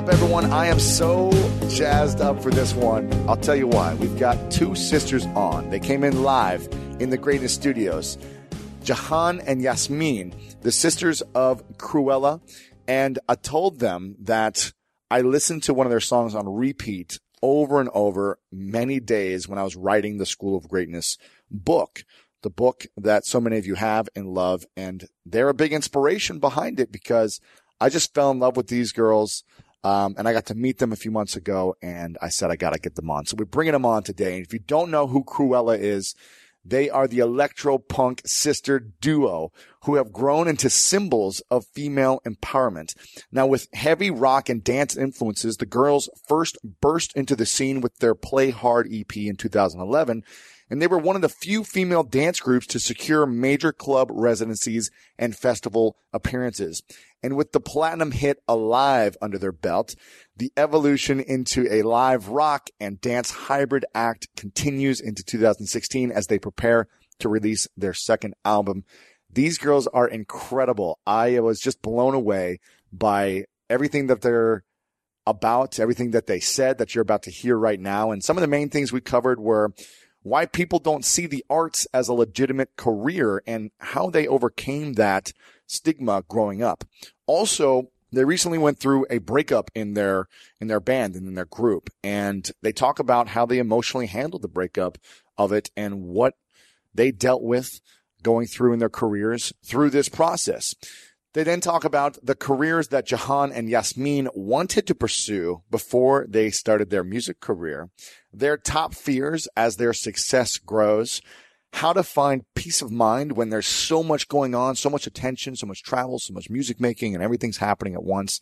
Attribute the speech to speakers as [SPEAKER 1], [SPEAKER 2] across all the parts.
[SPEAKER 1] Up, everyone? I am so jazzed up for this one. I'll tell you why. We've got two sisters on. They came in live in the Greatness Studios. Jahan and Yasmin, the sisters of Krewella. And I told them that I listened to one of their songs on repeat over and over many days when I was writing the School of Greatness book, the book that so many of you have and love. And they're a big inspiration behind it because I just fell in love with these girls. Um, and I got to meet them a few months ago and I said, I got to get them on. So we're bringing them on today. And if you don't know who Krewella is, they are the electro punk sister duo who have grown into symbols of female empowerment. Now, with heavy rock and dance influences, the girls first burst into the scene with their Play Hard EP in 2011 and they were one of the few female dance groups to secure major club residencies and festival appearances. And with the platinum hit Alive under their belt, the evolution into a live rock and dance hybrid act continues into 2016 as they prepare to release their second album. These girls are incredible. I was just blown away by everything that they're about, everything that they said that you're about to hear right now. And some of the main things we covered were why people don't see the arts as a legitimate career and how they overcame that stigma growing up. Also, they recently went through a breakup in their in their band and in their group and they talk about how they emotionally handled the breakup of it and what they dealt with going through in their careers through this process. They then talk about the careers that Jahan and Yasmin wanted to pursue before they started their music career, their top fears as their success grows, how to find peace of mind when there's so much going on, so much attention, so much travel, so much music making, and everything's happening at once,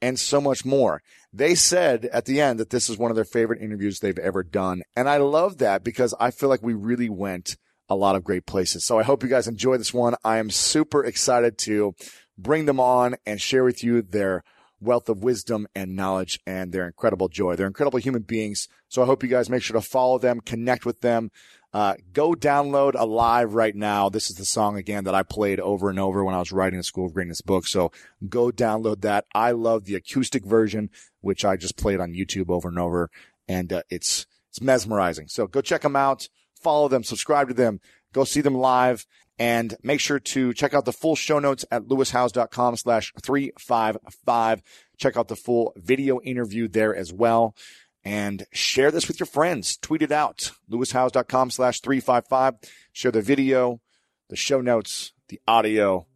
[SPEAKER 1] and so much more. They said at the end that this is one of their favorite interviews they've ever done. And I love that because I feel like we really went a lot of great places. So I hope you guys enjoy this one. I am super excited to bring them on and share with you their wealth of wisdom and knowledge and their incredible joy. They're incredible human beings. So I hope you guys make sure to follow them, connect with them. Uh, go download Alive right now. This is the song again that I played over and over when I was writing the School of Greatness book. So go download that. I love the acoustic version, which I just played on YouTube over and over. And uh, it's, it's mesmerizing. So go check them out follow them, subscribe to them, go see them live, and make sure to check out the full show notes at lewishowes.com slash 355. Check out the full video interview there as well. And share this with your friends. Tweet it out. lewishowes.com slash 355. Share the video, the show notes, the audio,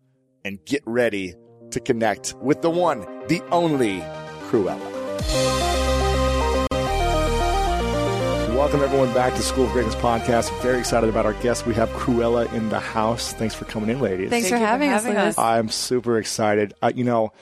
[SPEAKER 1] and get ready to connect with the one, the only Krewella. Welcome everyone back to School of Greatness podcast. Very excited about our guest. We have Krewella in the house. Thanks for coming in, ladies.
[SPEAKER 2] Thanks
[SPEAKER 3] Thank
[SPEAKER 2] for
[SPEAKER 3] you for
[SPEAKER 2] having,
[SPEAKER 3] having
[SPEAKER 2] us,
[SPEAKER 3] us.
[SPEAKER 1] I'm super excited. Uh, you know,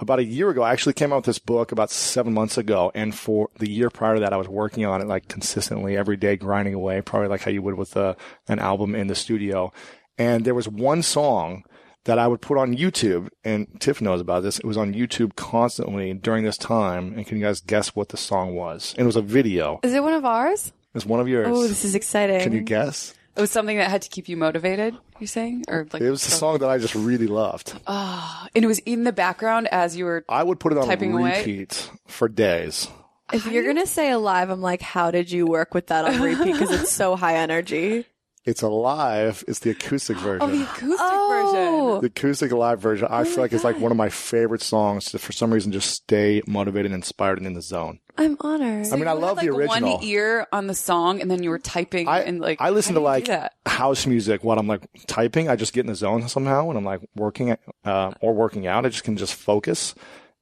[SPEAKER 1] about a year ago, I actually came out with this book about seven months ago. And for the year prior to that, I was working on it like consistently every day, grinding away, probably like how you would with a, an album in the studio. And there was one song that I would put on YouTube, and Tiff knows about this. It was on YouTube constantly during this time. And can you guys guess what the song was? And it was a video.
[SPEAKER 2] Is it one of ours?
[SPEAKER 1] It's one of yours.
[SPEAKER 2] Oh, this is exciting.
[SPEAKER 1] can you guess?
[SPEAKER 3] It was something that had to keep you motivated. You're saying, or like,
[SPEAKER 1] It was a song that I just really loved.
[SPEAKER 3] Ah, and it was in the background as you were.
[SPEAKER 1] I would put it on
[SPEAKER 3] Typing away?
[SPEAKER 1] repeat for days.
[SPEAKER 2] If you're gonna say alive, I'm like, how did you work with that on repeat? Because it's so high energy.
[SPEAKER 1] It's alive. It's the acoustic version.
[SPEAKER 3] Oh, the acoustic
[SPEAKER 2] Oh.
[SPEAKER 3] version.
[SPEAKER 1] the acoustic live version, I feel like it's like one of my favorite songs to, for some reason, just stay motivated, and inspired, and in the zone.
[SPEAKER 2] I'm honored.
[SPEAKER 1] I mean, I
[SPEAKER 3] You had,
[SPEAKER 1] love the
[SPEAKER 3] like,
[SPEAKER 1] original.
[SPEAKER 3] One ear on the song, and then you were typing,
[SPEAKER 1] I,
[SPEAKER 3] and like
[SPEAKER 1] I listen to like house music while I'm like typing. I just get in the zone somehow when I'm like working uh, or working out. I just can just focus.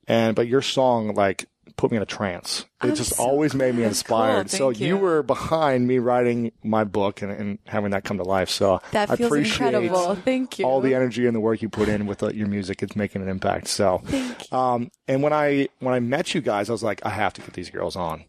[SPEAKER 1] And but your song like put me in a trance. It just always made me inspired. so you.
[SPEAKER 3] you.
[SPEAKER 1] were behind me writing my book and, and having that come to life. So
[SPEAKER 2] That
[SPEAKER 1] I
[SPEAKER 2] feels
[SPEAKER 1] appreciate
[SPEAKER 2] incredible. Thank you.
[SPEAKER 1] all the energy and the work you put in with uh, your music. It's making an impact. So, um, and when I when I met you guys, I was like, I have to get these girls on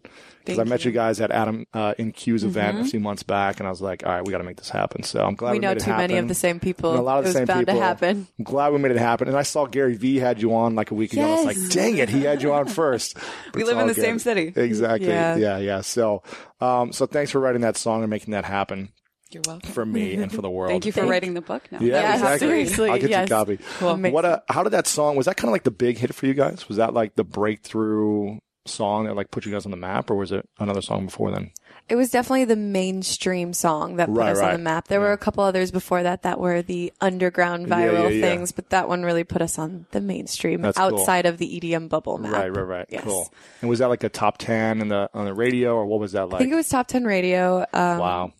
[SPEAKER 1] because I met you. guys at Adam uh, in Q's event
[SPEAKER 2] Mm-hmm.
[SPEAKER 1] a few months back, and I was like, all right, we got to make this happen. So I'm glad we,
[SPEAKER 2] we know
[SPEAKER 1] made it
[SPEAKER 2] too many of the same people.
[SPEAKER 1] And a lot of
[SPEAKER 2] it
[SPEAKER 1] the
[SPEAKER 2] was
[SPEAKER 1] same
[SPEAKER 2] bound
[SPEAKER 1] people.
[SPEAKER 2] to happen.
[SPEAKER 1] I'm glad we made it happen. And I saw Gary Vee had you on like a week ago. I was like, dang it, he had you on first.
[SPEAKER 3] We live in the
[SPEAKER 1] good.
[SPEAKER 3] same city.
[SPEAKER 1] Exactly. Yeah,
[SPEAKER 2] Yeah.
[SPEAKER 1] yeah. So, um, so thanks for writing that song and making that happen
[SPEAKER 3] You're welcome.
[SPEAKER 1] for me and for the world.
[SPEAKER 3] Thank you for writing the book now.
[SPEAKER 1] Yeah,
[SPEAKER 2] Yeah,
[SPEAKER 1] exactly.
[SPEAKER 2] seriously,
[SPEAKER 1] I'll get
[SPEAKER 2] yes.
[SPEAKER 1] you a copy.
[SPEAKER 2] Amazing.
[SPEAKER 1] What a, how did that song, was that kind of like the big hit for you guys? Was that like the breakthrough song that like put you guys on the map or was it another song before then?
[SPEAKER 2] It was definitely the mainstream song that put
[SPEAKER 1] Right,
[SPEAKER 2] us
[SPEAKER 1] right.
[SPEAKER 2] on the map. There were a couple others before that that were the underground viral
[SPEAKER 1] yeah, yeah.
[SPEAKER 2] things, but that one really put us on the mainstream
[SPEAKER 1] That's cool.
[SPEAKER 2] outside of the EDM bubble map.
[SPEAKER 1] Right, right, right.
[SPEAKER 2] Yes.
[SPEAKER 1] Cool. And was that like a top 10 in the, on the radio or what was that like?
[SPEAKER 2] I think it was top 10 radio. Um,
[SPEAKER 1] wow.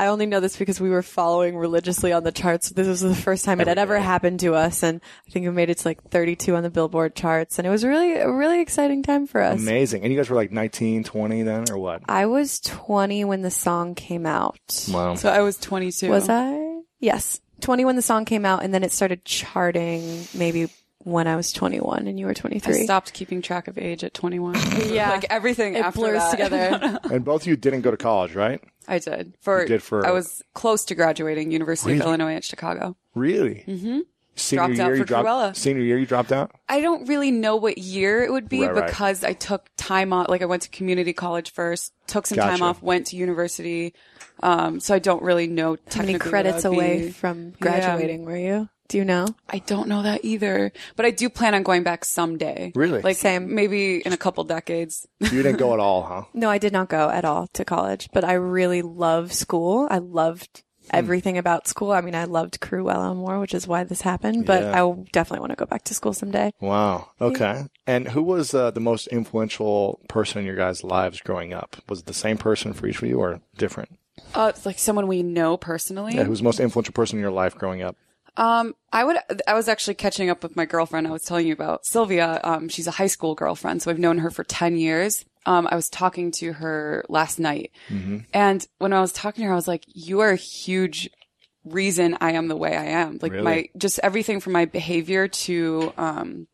[SPEAKER 2] I only know this because we were following religiously on the charts. This was the first time it had ever
[SPEAKER 1] day.
[SPEAKER 2] happened to us, and I think it made it to like 32 on the Billboard charts, and it was really a really exciting time for us.
[SPEAKER 1] Amazing. And you guys were like 19, 20 then or what?
[SPEAKER 2] I was 20 when the song came out.
[SPEAKER 1] Wow.
[SPEAKER 3] So I was 22.
[SPEAKER 2] Was I? Yes, 20 when the song came out, and then it started charting maybe when I was 21 and you were
[SPEAKER 3] I
[SPEAKER 2] 23.
[SPEAKER 3] stopped keeping track of age at 21.
[SPEAKER 2] Yeah.
[SPEAKER 3] like everything
[SPEAKER 2] It
[SPEAKER 3] after
[SPEAKER 2] blurs
[SPEAKER 3] that.
[SPEAKER 2] together.
[SPEAKER 1] And both of you didn't go to college, right?
[SPEAKER 3] I did. For,
[SPEAKER 1] You did for-
[SPEAKER 3] I was close to graduating University
[SPEAKER 1] Really?
[SPEAKER 3] of Illinois at Chicago.
[SPEAKER 1] Really? Mm-hmm. Senior
[SPEAKER 3] Dropped
[SPEAKER 1] year, you
[SPEAKER 3] for
[SPEAKER 1] dropped,
[SPEAKER 3] Krewella.
[SPEAKER 1] Senior year, you dropped out?
[SPEAKER 3] I don't really know what year it would be
[SPEAKER 1] Right, right.
[SPEAKER 3] because I took time off. Like I went to community college first, took some time off, went to university. Um, so I don't really know
[SPEAKER 2] How many
[SPEAKER 3] technically what
[SPEAKER 2] credits away
[SPEAKER 3] be.
[SPEAKER 2] from graduating were you? Do you know?
[SPEAKER 3] I don't know that either, but I do plan on going back someday.
[SPEAKER 1] Really?
[SPEAKER 3] Like
[SPEAKER 2] Same.
[SPEAKER 3] maybe in a couple decades.
[SPEAKER 1] You didn't go at all, huh?
[SPEAKER 2] No, I did not go at all to college, but I really love school. I loved
[SPEAKER 1] Hmm.
[SPEAKER 2] everything about school. I mean, I loved Krewella more, which is why this happened, but
[SPEAKER 1] Yeah.
[SPEAKER 2] I will definitely want to go back to school someday.
[SPEAKER 1] Wow. Okay. And who was uh, the most influential person in your guys' lives growing up? Was it the same person for each of you or different?
[SPEAKER 3] Uh, it's like someone we know personally.
[SPEAKER 1] Yeah, who was the most influential person in your life growing up?
[SPEAKER 3] Um, I would. I was actually catching up with my girlfriend. I was telling you about Sylvia. Um, she's a high school girlfriend, so I've known her for ten years. Um, I was talking to her last night, and when I was talking to her, I was like, "You are a huge reason I am the way I am. Like
[SPEAKER 1] Really?
[SPEAKER 3] my just everything from my behavior to um,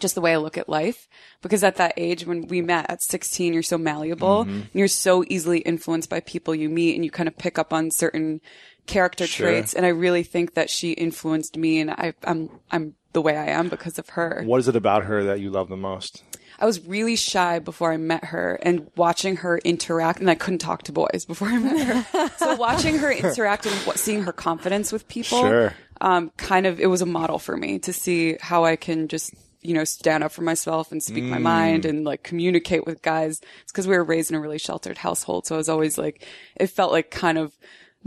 [SPEAKER 3] just the way I look at life. Because at that age, when we met at 16, you're so malleable
[SPEAKER 1] Mm-hmm.
[SPEAKER 3] and you're so easily influenced by people you meet and you kind of pick up on certain character
[SPEAKER 1] Sure.
[SPEAKER 3] traits. And I really think that she influenced me and I, I'm, I'm the way I am because of her.
[SPEAKER 1] What is it about her that you love the most?
[SPEAKER 3] I was really shy before I met her and watching her interact, and I couldn't talk to boys before I met her. so watching her interact and what, seeing her confidence with people,
[SPEAKER 1] Sure.
[SPEAKER 3] um, kind of, it was a model for me to see how I can just, you know, stand up for myself and speak my mind
[SPEAKER 1] Mm.
[SPEAKER 3] and like communicate with guys. It's because we were raised in a really sheltered household. So I was always like, it felt like kind of,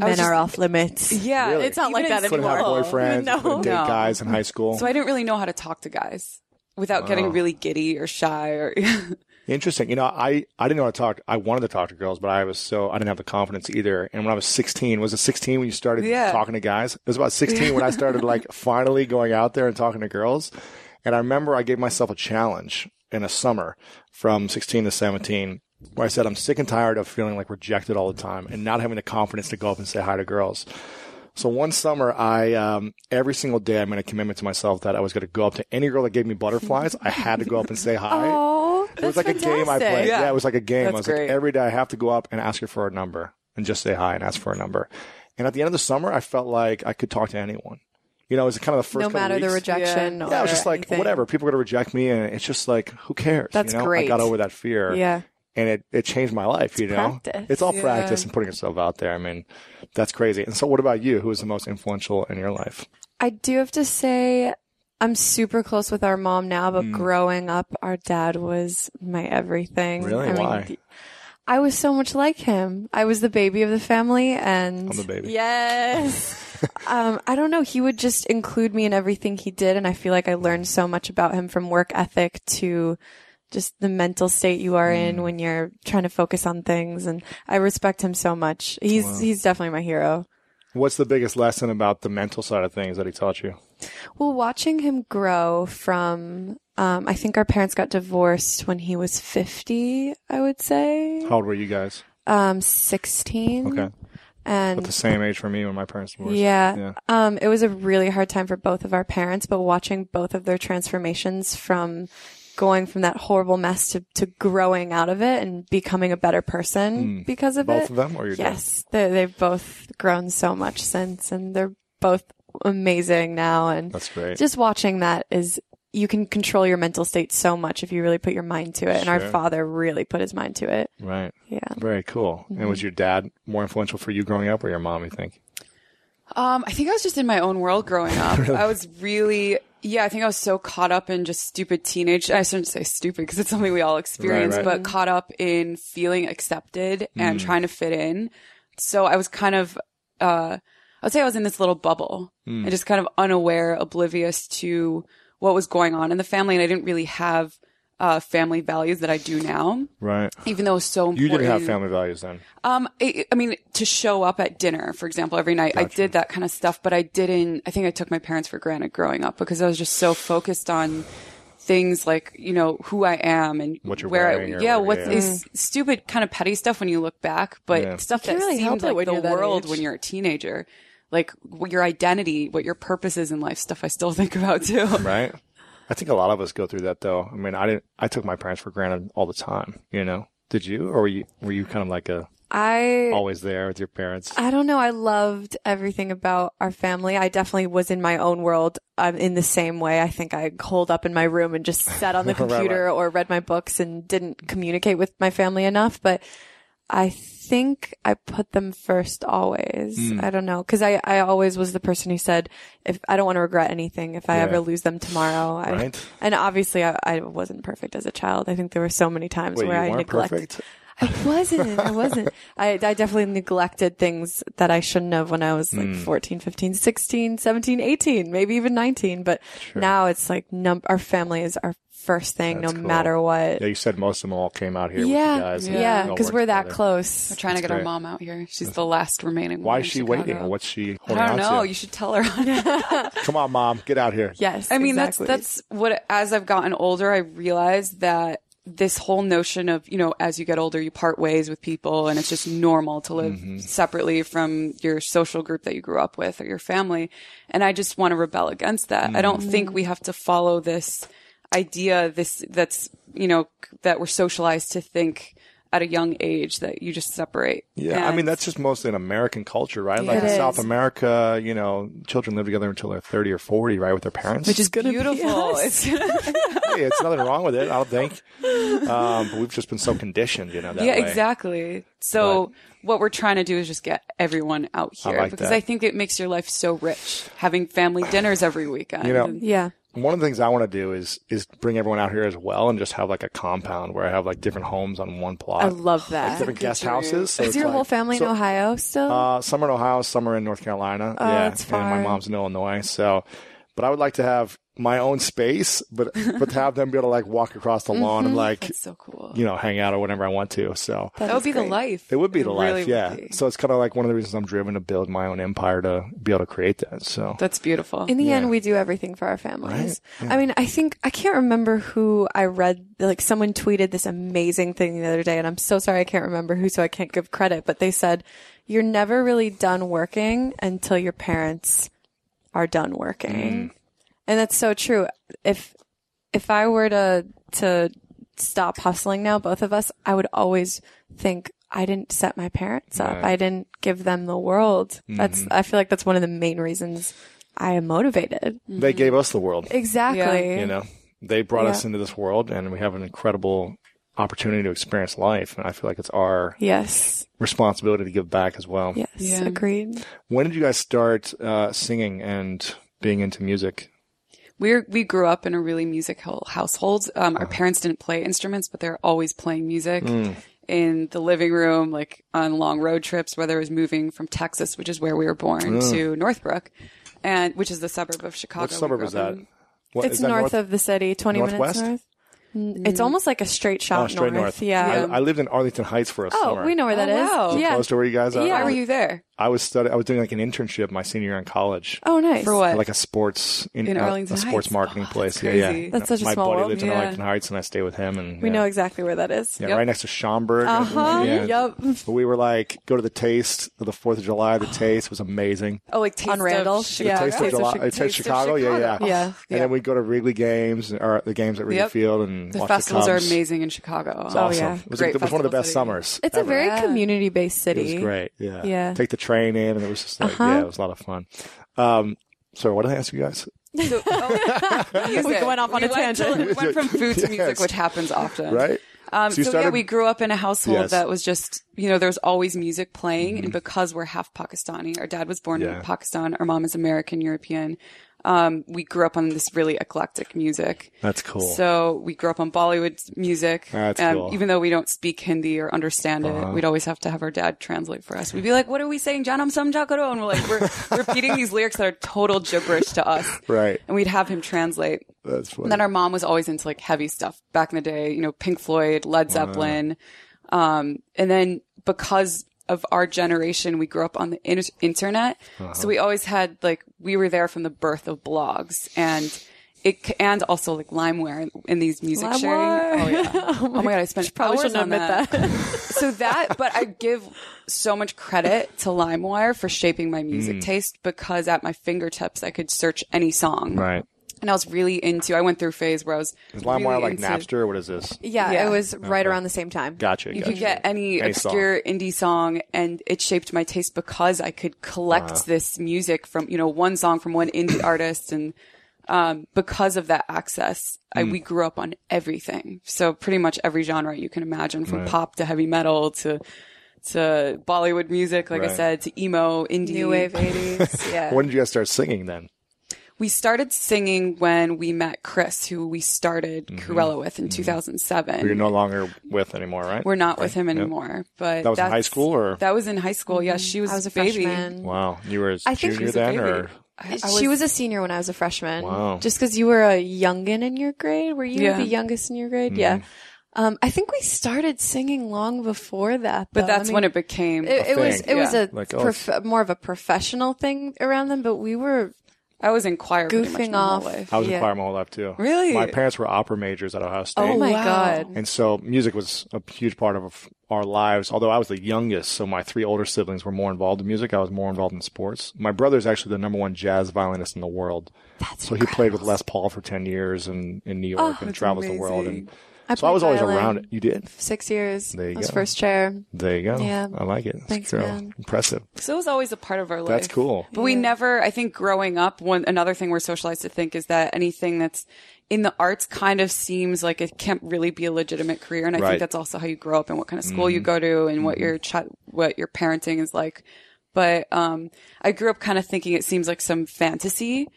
[SPEAKER 3] I was
[SPEAKER 2] Men are off limits.
[SPEAKER 3] Yeah.
[SPEAKER 1] Really?
[SPEAKER 2] It's not like that
[SPEAKER 3] in
[SPEAKER 1] Couldn't have
[SPEAKER 2] anymore.
[SPEAKER 1] boyfriends,
[SPEAKER 2] No.
[SPEAKER 1] couldn't date
[SPEAKER 3] No.
[SPEAKER 1] guys in high school.
[SPEAKER 3] So I didn't really know how to talk to guys without getting really giddy or shy or,
[SPEAKER 1] Interesting. You know, I, I didn't know how to talk. I wanted to talk to girls, but I was so, I didn't have the confidence either. And when I was 16, was it 16 when you started
[SPEAKER 3] Yeah.
[SPEAKER 1] talking to guys? It was about 16 when I started like finally going out there and talking to girls. And I remember I gave myself a challenge in a summer from 16 to 17 where I said, I'm sick and tired of feeling like rejected all the time and not having the confidence to go up and say hi to girls. So one summer, I um, every single day I made a commitment to myself that I was going to go up to any girl that gave me butterflies. I had to go up and say hi.
[SPEAKER 2] Oh,
[SPEAKER 1] It was like a game I played. Yeah.
[SPEAKER 3] Yeah.
[SPEAKER 1] it was like a game. I
[SPEAKER 3] That's
[SPEAKER 1] was like,
[SPEAKER 3] great.
[SPEAKER 1] every day I have to go up and ask her for a number and just say hi and ask for a number. And at the end of the summer, I felt like I could talk to anyone. You know, it was kind of the first
[SPEAKER 2] No matter the rejection.
[SPEAKER 3] Yeah.
[SPEAKER 2] Or
[SPEAKER 1] Yeah, I was just like,
[SPEAKER 2] anything.
[SPEAKER 1] whatever. People are going to reject me, and it's just like, who cares?
[SPEAKER 2] That's
[SPEAKER 1] you know? I got over that fear.
[SPEAKER 2] Yeah.
[SPEAKER 1] And it, it changed my life, you know?
[SPEAKER 2] practice.
[SPEAKER 1] It's all
[SPEAKER 3] Yeah.
[SPEAKER 1] practice and putting yourself out there. I mean, that's crazy. And so, what about you? Who was the most influential in your life?
[SPEAKER 2] I do have to say, I'm super close with our mom now, but growing up, our dad was my everything.
[SPEAKER 1] Really?
[SPEAKER 2] I
[SPEAKER 1] Why?
[SPEAKER 2] I was so much like him. I was the baby of the family, and
[SPEAKER 1] I'm the baby.
[SPEAKER 2] Yes. um, I don't know. He would just include me in everything he did, and I feel like I learned so much about him from work ethic to just the mental state you are
[SPEAKER 1] Mm.
[SPEAKER 2] in when you're trying to focus on things. And I respect him so much. He's he's definitely my hero.
[SPEAKER 1] What's the biggest lesson about the mental side of things that he taught you?
[SPEAKER 2] Well, watching him grow from Um, I think our parents got divorced when he was 50, I would say.
[SPEAKER 1] How old were you guys?
[SPEAKER 2] Um, 16.
[SPEAKER 1] Okay.
[SPEAKER 2] And
[SPEAKER 1] At the same age for me when my parents divorced.
[SPEAKER 2] yeah.
[SPEAKER 1] Yeah.
[SPEAKER 2] Um, it was a really hard time for both of our parents, but watching both of their transformations from going from that horrible mess to, to growing out of it and becoming a better person because of.
[SPEAKER 1] Both
[SPEAKER 2] it.
[SPEAKER 1] of them or your dad?
[SPEAKER 2] Yes. They, they've both grown so much since and they're both amazing now. And
[SPEAKER 1] That's great.
[SPEAKER 2] just watching that is, you can control your mental state so much if you really put your mind to it. And our father really put his mind to it.
[SPEAKER 1] right.
[SPEAKER 2] Yeah.
[SPEAKER 1] Very cool. And
[SPEAKER 2] Mm-hmm.
[SPEAKER 1] was your dad more influential for you growing up or your mom, you think?
[SPEAKER 3] Um, I think I was just in my own world growing up. I was really, yeah, I think I was so caught up in just stupid teenage. I shouldn't say stupid because it's something we all experience,
[SPEAKER 1] right.
[SPEAKER 3] but caught up in feeling accepted and trying to fit in. So I was kind of, uh, I would say I was in this little bubble and just kind of unaware, oblivious to what was going on in the family. And I didn't really have, uh, family values that I do now,
[SPEAKER 1] Right.
[SPEAKER 3] even though it was so
[SPEAKER 1] You
[SPEAKER 3] important.
[SPEAKER 1] didn't have family values then.
[SPEAKER 3] Um, I, I mean, to show up at dinner, for example, every night, I did that kind of stuff, but I didn't, I think I took my parents for granted growing up because I was just so focused on things like, you know, who I am and
[SPEAKER 1] What you're
[SPEAKER 3] where
[SPEAKER 1] wearing
[SPEAKER 3] I, yeah,
[SPEAKER 1] what-
[SPEAKER 3] what's
[SPEAKER 1] yeah.
[SPEAKER 3] is stupid kind of petty stuff when you look back, but
[SPEAKER 1] Yeah.
[SPEAKER 3] stuff that
[SPEAKER 2] Can't really help
[SPEAKER 3] seemed
[SPEAKER 2] it
[SPEAKER 3] like
[SPEAKER 2] when
[SPEAKER 3] the
[SPEAKER 2] you're that
[SPEAKER 3] world when you're a teenager. Like what your identity, what your purpose is in life, stuff I still think about too.
[SPEAKER 1] Right. I think a lot of us go through that though. I mean, I didn't, I took my parents for granted all the time, you know? Did you? Or were you, were you kind of like a,
[SPEAKER 2] I,
[SPEAKER 1] always there with your parents?
[SPEAKER 2] I don't know. I loved everything about our family. I definitely was in my own world I'm in the same way. I think I holed up in my room and just sat on the
[SPEAKER 1] Right,
[SPEAKER 2] computer
[SPEAKER 1] right.
[SPEAKER 2] or read my books and didn't communicate with my family enough. But I think I put them first always.
[SPEAKER 1] Hmm.
[SPEAKER 2] I don't know. Cause I, I always was the person who said, if I don't want to regret anything, if I
[SPEAKER 1] Yeah.
[SPEAKER 2] ever lose them tomorrow. I,
[SPEAKER 1] Right.
[SPEAKER 2] And obviously I, I wasn't perfect as a child. I think there were so many times
[SPEAKER 1] Wait,
[SPEAKER 2] where I neglected.
[SPEAKER 1] perfect?
[SPEAKER 2] I wasn't. I wasn't. I, I definitely neglected things that I shouldn't have when I was like hmm. 14, 15, 16, 17, 18, maybe even 19. But now it's like num- our family is our first thing
[SPEAKER 1] That's
[SPEAKER 2] no
[SPEAKER 1] cool.
[SPEAKER 2] matter what.
[SPEAKER 1] Yeah, you said most of them all came out here with
[SPEAKER 2] Yeah.
[SPEAKER 1] you guys.
[SPEAKER 2] Yeah. Because
[SPEAKER 1] worked
[SPEAKER 2] we're that
[SPEAKER 1] together.
[SPEAKER 2] close.
[SPEAKER 3] We're trying to
[SPEAKER 1] That's
[SPEAKER 3] get our mom out here. She's the last remaining
[SPEAKER 1] Why
[SPEAKER 3] one
[SPEAKER 1] is she
[SPEAKER 3] Chicago.
[SPEAKER 1] waiting? What's she
[SPEAKER 3] I don't know.
[SPEAKER 1] to?
[SPEAKER 3] You should tell her.
[SPEAKER 1] Come on, mom, get out here.
[SPEAKER 2] Yes.
[SPEAKER 3] I mean,
[SPEAKER 2] exactly.
[SPEAKER 3] that's that's what as I've gotten older, I realized that this whole notion of you know, as you get older, you part ways with people, and it's just normal to live
[SPEAKER 1] Mm-hmm.
[SPEAKER 3] separately from your social group that you grew up with or your family. And I just want to rebel against that. I don't
[SPEAKER 1] Mm-hmm.
[SPEAKER 3] think we have to follow this idea, this that's you know that we're socialized to think at a young age that you just separate.
[SPEAKER 1] Yeah, I mean that's just mostly an American culture, right? Like
[SPEAKER 2] It
[SPEAKER 1] in
[SPEAKER 2] is.
[SPEAKER 1] South America, you know, children live together until they're thirty or forty, right, with their parents.
[SPEAKER 2] Which is gonna be
[SPEAKER 3] beautiful. It's
[SPEAKER 1] hey, it's nothing wrong with it, I don't think. Um, but we've just been so conditioned, you know. That
[SPEAKER 3] yeah,
[SPEAKER 1] way.
[SPEAKER 3] exactly. So what we're trying to do is just get everyone out
[SPEAKER 1] I
[SPEAKER 3] here
[SPEAKER 1] like
[SPEAKER 3] because
[SPEAKER 1] that.
[SPEAKER 3] I think it makes your life so rich having family dinners every weekend.
[SPEAKER 1] You know,
[SPEAKER 3] And-
[SPEAKER 2] yeah.
[SPEAKER 1] One of the things I want to do is is bring everyone out here as well, and just have like a compound where I have like different homes on one plot.
[SPEAKER 2] I love that.
[SPEAKER 1] different guest houses. So
[SPEAKER 2] is your
[SPEAKER 1] like-
[SPEAKER 2] whole family
[SPEAKER 1] so-
[SPEAKER 2] in Ohio still?
[SPEAKER 1] Uh, some are in Ohio, some are in North Carolina.
[SPEAKER 2] Oh,
[SPEAKER 1] yeah,
[SPEAKER 2] that's
[SPEAKER 1] and my mom's in Illinois. So, but I would like to have my own space, but but to have them be able to like walk across the lawn and mm-hmm. like
[SPEAKER 3] That's so cool.
[SPEAKER 1] you know hang out or whatever I want to. So
[SPEAKER 3] that would
[SPEAKER 2] is
[SPEAKER 3] be the life.
[SPEAKER 1] it would be the
[SPEAKER 3] really
[SPEAKER 1] life,
[SPEAKER 3] would
[SPEAKER 1] yeah.
[SPEAKER 3] be.
[SPEAKER 1] So it's kind of like one of the reasons I'm driven to build my own empire to be able to create that. So
[SPEAKER 3] That's beautiful.
[SPEAKER 2] In the
[SPEAKER 1] Yeah.
[SPEAKER 2] end, we do everything for our families. I mean, I think, I can't remember who I read, like someone tweeted this amazing thing the other day, and I'm so sorry I can't remember who, so I can't give credit, but they said, you're never really done working until your parents are done working. Mm. And that's so true. If, if I were to, to stop hustling now, both of us, I would always think, I didn't set my parents up.
[SPEAKER 1] Right.
[SPEAKER 2] I didn't give them the world. That's, I feel like that's one of the main reasons I am motivated.
[SPEAKER 1] they gave us the world.
[SPEAKER 2] Exactly.
[SPEAKER 1] You know, they brought us into this world, and we have an incredible opportunity to experience life. And I feel like it's our
[SPEAKER 2] Yes.
[SPEAKER 1] responsibility to give back as well.
[SPEAKER 2] Yes.
[SPEAKER 3] Yeah.
[SPEAKER 2] Agreed.
[SPEAKER 1] When did you guys start uh, singing and being into music?
[SPEAKER 3] We're, we grew up in a really musical household. Um, our parents didn't play instruments, but they're always playing music in the living room, like on long road trips, whether it was moving from Texas, which is where we were born, to Northbrook, and which is the suburb of Chicago.
[SPEAKER 1] What suburb
[SPEAKER 3] grew
[SPEAKER 1] is that? What,
[SPEAKER 2] it's
[SPEAKER 1] is that
[SPEAKER 2] north, of the city, 20
[SPEAKER 1] Northwest?
[SPEAKER 2] minutes north. Mm, It's almost like a straight shot
[SPEAKER 1] Oh, straight north.
[SPEAKER 2] Yeah.
[SPEAKER 1] I, I lived in Arlington Heights for a
[SPEAKER 2] oh,
[SPEAKER 1] summer.
[SPEAKER 2] we know where that
[SPEAKER 3] Oh,
[SPEAKER 2] is.
[SPEAKER 3] wow.
[SPEAKER 1] Is
[SPEAKER 2] Yeah.
[SPEAKER 1] Close to where you guys are?
[SPEAKER 2] Yeah.
[SPEAKER 3] Why were you there?
[SPEAKER 1] I was studying. I was doing like an internship my senior year in college.
[SPEAKER 2] Oh, nice.
[SPEAKER 3] For what?
[SPEAKER 1] Like a sports in,
[SPEAKER 3] In
[SPEAKER 1] uh,
[SPEAKER 3] Arlington
[SPEAKER 1] a sports
[SPEAKER 3] Heights.
[SPEAKER 1] marketing
[SPEAKER 3] Oh,
[SPEAKER 1] place.
[SPEAKER 3] that's
[SPEAKER 1] Yeah, yeah.
[SPEAKER 3] crazy.
[SPEAKER 2] That's such a small My
[SPEAKER 1] buddy
[SPEAKER 2] world.
[SPEAKER 1] lives in Arlington Heights, and I stay with him. And
[SPEAKER 2] We
[SPEAKER 1] yeah.
[SPEAKER 2] know exactly where that is.
[SPEAKER 1] Yeah,
[SPEAKER 3] Yep.
[SPEAKER 1] right next to Schaumburg.
[SPEAKER 2] Uh huh.
[SPEAKER 1] Yeah.
[SPEAKER 2] Yep.
[SPEAKER 1] But we were like, go to the Taste of the Fourth of July. The Taste was amazing.
[SPEAKER 3] Oh, like Taste
[SPEAKER 2] On Randall?
[SPEAKER 3] Of
[SPEAKER 2] Yeah.
[SPEAKER 3] Chicago?
[SPEAKER 1] Taste of
[SPEAKER 2] Taste of
[SPEAKER 1] July,
[SPEAKER 2] Chi-
[SPEAKER 1] uh, Taste
[SPEAKER 3] Taste of
[SPEAKER 1] Chicago. Yeah, yeah.
[SPEAKER 2] Yeah.
[SPEAKER 1] And then we'd go to Wrigley games or the games at Wrigley
[SPEAKER 3] Yep.
[SPEAKER 1] Field and
[SPEAKER 3] The
[SPEAKER 1] watch
[SPEAKER 3] festivals
[SPEAKER 1] the
[SPEAKER 3] are amazing in Chicago.
[SPEAKER 1] It's
[SPEAKER 2] Oh,
[SPEAKER 1] awesome.
[SPEAKER 2] yeah.
[SPEAKER 1] It was,
[SPEAKER 3] Great
[SPEAKER 1] it was one of the best summers.
[SPEAKER 2] It's a very community based city.
[SPEAKER 1] It
[SPEAKER 2] city.
[SPEAKER 1] was great. Yeah.
[SPEAKER 2] Yeah.
[SPEAKER 1] Take the train in, and it was just like,
[SPEAKER 2] Uh-huh.
[SPEAKER 1] yeah, it was a lot of fun. Um, so what did I ask you guys?
[SPEAKER 3] So, oh.
[SPEAKER 2] We went off on
[SPEAKER 3] We
[SPEAKER 2] a
[SPEAKER 3] went to-
[SPEAKER 2] tangent.
[SPEAKER 3] went from food to music,
[SPEAKER 1] Yes.
[SPEAKER 3] which happens often.
[SPEAKER 1] Right?
[SPEAKER 3] Um,
[SPEAKER 1] So
[SPEAKER 3] so
[SPEAKER 1] you
[SPEAKER 3] yeah, we grew up in a household
[SPEAKER 1] Yes.
[SPEAKER 3] that was just, you know, there was always music playing. And because we're half Pakistani, our dad was born
[SPEAKER 1] Yeah.
[SPEAKER 3] in Pakistan, our mom is American, European. Um, we grew up on this really eclectic music.
[SPEAKER 1] That's cool.
[SPEAKER 3] So we grew up on Bollywood music.
[SPEAKER 1] That's
[SPEAKER 3] and
[SPEAKER 1] cool.
[SPEAKER 3] Even though we don't speak Hindi or understand
[SPEAKER 1] Uh-huh.
[SPEAKER 3] it, we'd always have to have our dad translate for us. We'd be like, "What are we saying, Janam Samjha Karo?" And we're like, we're repeating these lyrics that are total gibberish to us.
[SPEAKER 1] Right.
[SPEAKER 3] And we'd have him translate.
[SPEAKER 1] That's funny.
[SPEAKER 3] And then our mom was always into like heavy stuff back in the day, you know, Pink Floyd, Led Zeppelin. Um, and then because of our generation, we grew up on the in- internet.
[SPEAKER 1] Uh-huh.
[SPEAKER 3] So we always had like, we were there from the birth of blogs and it, and also like LimeWire in these music sharing. Oh yeah. oh my God. I spent
[SPEAKER 2] Probably
[SPEAKER 3] hours
[SPEAKER 2] shouldn't
[SPEAKER 3] on
[SPEAKER 2] admit
[SPEAKER 3] that.
[SPEAKER 2] that.
[SPEAKER 3] so that, but I give so much credit to LimeWire for shaping my music
[SPEAKER 1] Mm.
[SPEAKER 3] taste because at my fingertips, I could search any song.
[SPEAKER 1] right.
[SPEAKER 3] And I was really into. I went through a phase where I was
[SPEAKER 1] Is LimeWire
[SPEAKER 3] really
[SPEAKER 1] like
[SPEAKER 3] into-
[SPEAKER 1] Napster? What is this?
[SPEAKER 2] Yeah,
[SPEAKER 3] Yeah.
[SPEAKER 2] it was right around the same time.
[SPEAKER 1] Gotcha.
[SPEAKER 3] You
[SPEAKER 1] gotcha.
[SPEAKER 3] could get any,
[SPEAKER 1] Any
[SPEAKER 3] obscure indie song, and it shaped my taste because I could collect this music from you know one song from one indie artist, and um, because of that access, I, we grew up on everything. So pretty much every genre you can imagine, from
[SPEAKER 1] Right.
[SPEAKER 3] pop to heavy metal to to Bollywood music, like I said, to emo, indie,
[SPEAKER 2] New wave 80s. Yeah.
[SPEAKER 1] When did you guys start singing then?
[SPEAKER 3] We started singing when we met Chris, who we started Krewella with in 2007.
[SPEAKER 1] Mm-hmm. You're no longer with anymore, right?
[SPEAKER 3] We're not with him anymore. But
[SPEAKER 1] That was in high school, or
[SPEAKER 3] That was in high school. Yes, she was,
[SPEAKER 2] Mm-hmm. I was a
[SPEAKER 3] baby.
[SPEAKER 2] freshman.
[SPEAKER 1] wow, you were a
[SPEAKER 2] I think she
[SPEAKER 1] junior
[SPEAKER 3] was a
[SPEAKER 1] then,
[SPEAKER 3] baby.
[SPEAKER 1] or
[SPEAKER 3] I,
[SPEAKER 2] she was a senior when I was a freshman.
[SPEAKER 1] Wow.
[SPEAKER 2] Just because you were a youngin in your grade. Were you
[SPEAKER 3] Yeah.
[SPEAKER 2] the youngest in your grade?
[SPEAKER 1] Mm-hmm.
[SPEAKER 2] Yeah. Um, I think we started singing long before that.
[SPEAKER 3] but that's
[SPEAKER 2] I mean,
[SPEAKER 3] when it became.
[SPEAKER 2] it, it was.
[SPEAKER 1] thing.
[SPEAKER 2] It was a
[SPEAKER 1] Like, oh,
[SPEAKER 2] prof- more of a professional thing around them. But we were
[SPEAKER 3] I was in choir pretty much
[SPEAKER 2] goofing
[SPEAKER 3] my whole
[SPEAKER 2] off.
[SPEAKER 3] life.
[SPEAKER 1] I was
[SPEAKER 2] Yeah.
[SPEAKER 1] in choir my whole life too.
[SPEAKER 3] Really?
[SPEAKER 1] My parents were opera majors at Ohio State.
[SPEAKER 2] Oh, oh my
[SPEAKER 3] wow.
[SPEAKER 2] god.
[SPEAKER 1] And so music was a huge part of our lives. Although I was the youngest, so my three older siblings were more involved in music. I was more involved in sports. My brother is actually the number one jazz violinist in the world.
[SPEAKER 2] That's
[SPEAKER 1] so he played with Les Paul for 10 years in, in New York oh, and
[SPEAKER 3] Oh, that's
[SPEAKER 1] travels the world. And
[SPEAKER 2] I
[SPEAKER 1] so I was always around it. You did?
[SPEAKER 2] Six years.
[SPEAKER 1] There you
[SPEAKER 2] I was
[SPEAKER 1] go.
[SPEAKER 2] first chair.
[SPEAKER 1] There you go.
[SPEAKER 2] Yeah.
[SPEAKER 1] I like it.
[SPEAKER 2] Thanks,
[SPEAKER 1] Girl,
[SPEAKER 2] man.
[SPEAKER 1] Impressive.
[SPEAKER 3] So it was always a part of our life.
[SPEAKER 1] That's cool.
[SPEAKER 3] But we never, I think growing up, one, another thing we're socialized to think is that anything that's in the arts kind of seems like it can't really be a legitimate career. And I
[SPEAKER 1] Right.
[SPEAKER 3] think that's also how you grow up and what kind of school you
[SPEAKER 1] Mm-hmm.
[SPEAKER 3] go to and what your chi- what your parenting is like. But, um, I grew up kind of thinking it seems like some fantasy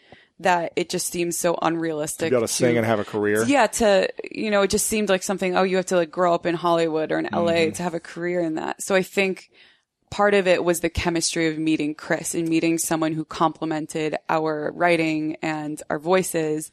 [SPEAKER 3] that it just seems so unrealistic.
[SPEAKER 1] To be able to sing and have a career.
[SPEAKER 3] Yeah, to you know, it just seemed like something. Oh, you have to like grow up in Hollywood or in LA
[SPEAKER 1] Mm-hmm.
[SPEAKER 3] to have a career in that. So I think part of it was the chemistry of meeting Chris and meeting someone who complemented our writing and our voices.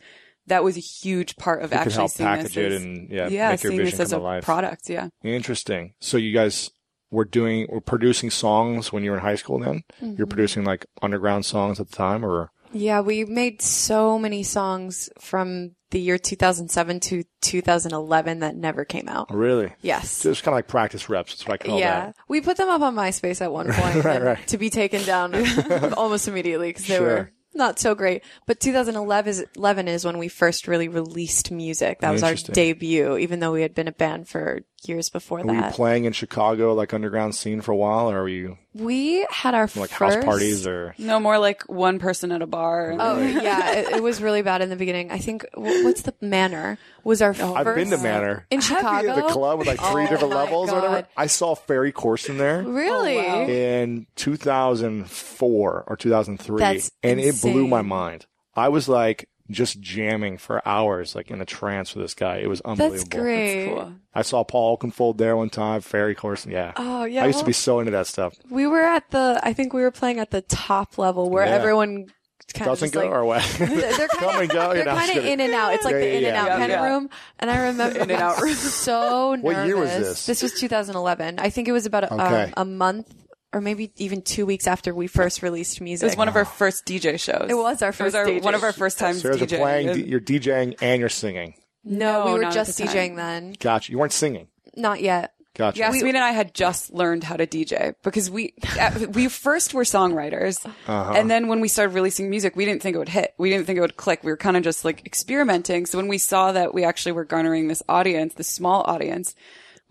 [SPEAKER 3] That was a huge part of
[SPEAKER 1] Who could
[SPEAKER 3] actually
[SPEAKER 1] help
[SPEAKER 3] seeing
[SPEAKER 1] package
[SPEAKER 3] this
[SPEAKER 1] it
[SPEAKER 3] as,
[SPEAKER 1] and, yeah,
[SPEAKER 3] yeah,
[SPEAKER 1] make your
[SPEAKER 3] seeing
[SPEAKER 1] vision
[SPEAKER 3] this as a
[SPEAKER 1] life.
[SPEAKER 3] product. Yeah.
[SPEAKER 1] Interesting. So you guys were doing, were producing songs when you were in high school then?
[SPEAKER 2] Mm-hmm.
[SPEAKER 1] You're producing like underground songs at the time or?
[SPEAKER 2] Yeah, we made so many songs from the year 2007 to 2011 that never came out.
[SPEAKER 1] Oh, really?
[SPEAKER 2] Yes.
[SPEAKER 1] So it's kind of like practice reps. That's what I call that.
[SPEAKER 2] yeah,
[SPEAKER 1] that.
[SPEAKER 2] we put them up on MySpace at one point point
[SPEAKER 1] right.
[SPEAKER 2] to be taken down almost immediately because they
[SPEAKER 1] Sure.
[SPEAKER 2] were not so great. But 2011 is, 11 is when we first really released music. That was our debut, even though we had been a band for years before that.
[SPEAKER 1] Were you playing in Chicago, like underground scene for a while or were you
[SPEAKER 2] we had our
[SPEAKER 1] like
[SPEAKER 2] first
[SPEAKER 1] house parties or?
[SPEAKER 3] No more like one person at a bar. and-
[SPEAKER 2] Oh yeah, it, it was really bad in the beginning. I think what's the Manor was our first.
[SPEAKER 1] I've been to Manor.
[SPEAKER 2] in Chicago.
[SPEAKER 1] The club with like three
[SPEAKER 2] Oh
[SPEAKER 1] different
[SPEAKER 2] my
[SPEAKER 1] levels or whatever. I saw Ferry Corsten there.
[SPEAKER 2] Really?
[SPEAKER 3] Oh, wow.
[SPEAKER 1] in 2004 or 2003
[SPEAKER 2] That's
[SPEAKER 1] and it blew my mind i was like just jamming for hours like in a trance with this guy it was unbelievable
[SPEAKER 2] That's great.
[SPEAKER 3] Cool.
[SPEAKER 1] i saw paul Oakenfold there one time ferry corsten yeah
[SPEAKER 2] Oh yeah.
[SPEAKER 1] i used to be so into that stuff
[SPEAKER 2] We were at the. I think we were playing at the top level where
[SPEAKER 1] Yeah.
[SPEAKER 2] everyone kind of
[SPEAKER 1] doesn't go
[SPEAKER 2] like,
[SPEAKER 1] or what
[SPEAKER 2] They're
[SPEAKER 1] come
[SPEAKER 2] kind
[SPEAKER 1] and go
[SPEAKER 2] of
[SPEAKER 1] you
[SPEAKER 2] they're kind of in and out. It's like
[SPEAKER 1] Yeah,
[SPEAKER 2] the
[SPEAKER 1] yeah,
[SPEAKER 2] in and out
[SPEAKER 3] Yeah,
[SPEAKER 2] kind
[SPEAKER 3] yeah.
[SPEAKER 2] of room. And I remember
[SPEAKER 3] In and out room.
[SPEAKER 2] so nervous.
[SPEAKER 1] What year was this?
[SPEAKER 2] This was 2011. I think it was about a,
[SPEAKER 1] Okay.
[SPEAKER 2] um, a month or maybe even two weeks after we first released music.
[SPEAKER 3] It was one of our first DJ shows.
[SPEAKER 2] It was our
[SPEAKER 3] It
[SPEAKER 2] first
[SPEAKER 3] our,
[SPEAKER 2] DJ
[SPEAKER 3] one of our first times
[SPEAKER 1] So you're
[SPEAKER 3] DJing.
[SPEAKER 1] playing,
[SPEAKER 3] And-
[SPEAKER 1] you're DJing, and you're singing.
[SPEAKER 2] no, we were
[SPEAKER 3] not
[SPEAKER 2] just
[SPEAKER 3] the time.
[SPEAKER 2] DJing then.
[SPEAKER 1] Gotcha. You weren't singing.
[SPEAKER 2] Not yet.
[SPEAKER 1] Gotcha.
[SPEAKER 3] Yasmin and I had just learned how to DJ because we uh, we first were songwriters,
[SPEAKER 1] Uh-huh.
[SPEAKER 3] and then when we started releasing music, we didn't think it would hit. We didn't think it would click. We were kind of just like experimenting. So when we saw that we actually were garnering this audience, this small audience,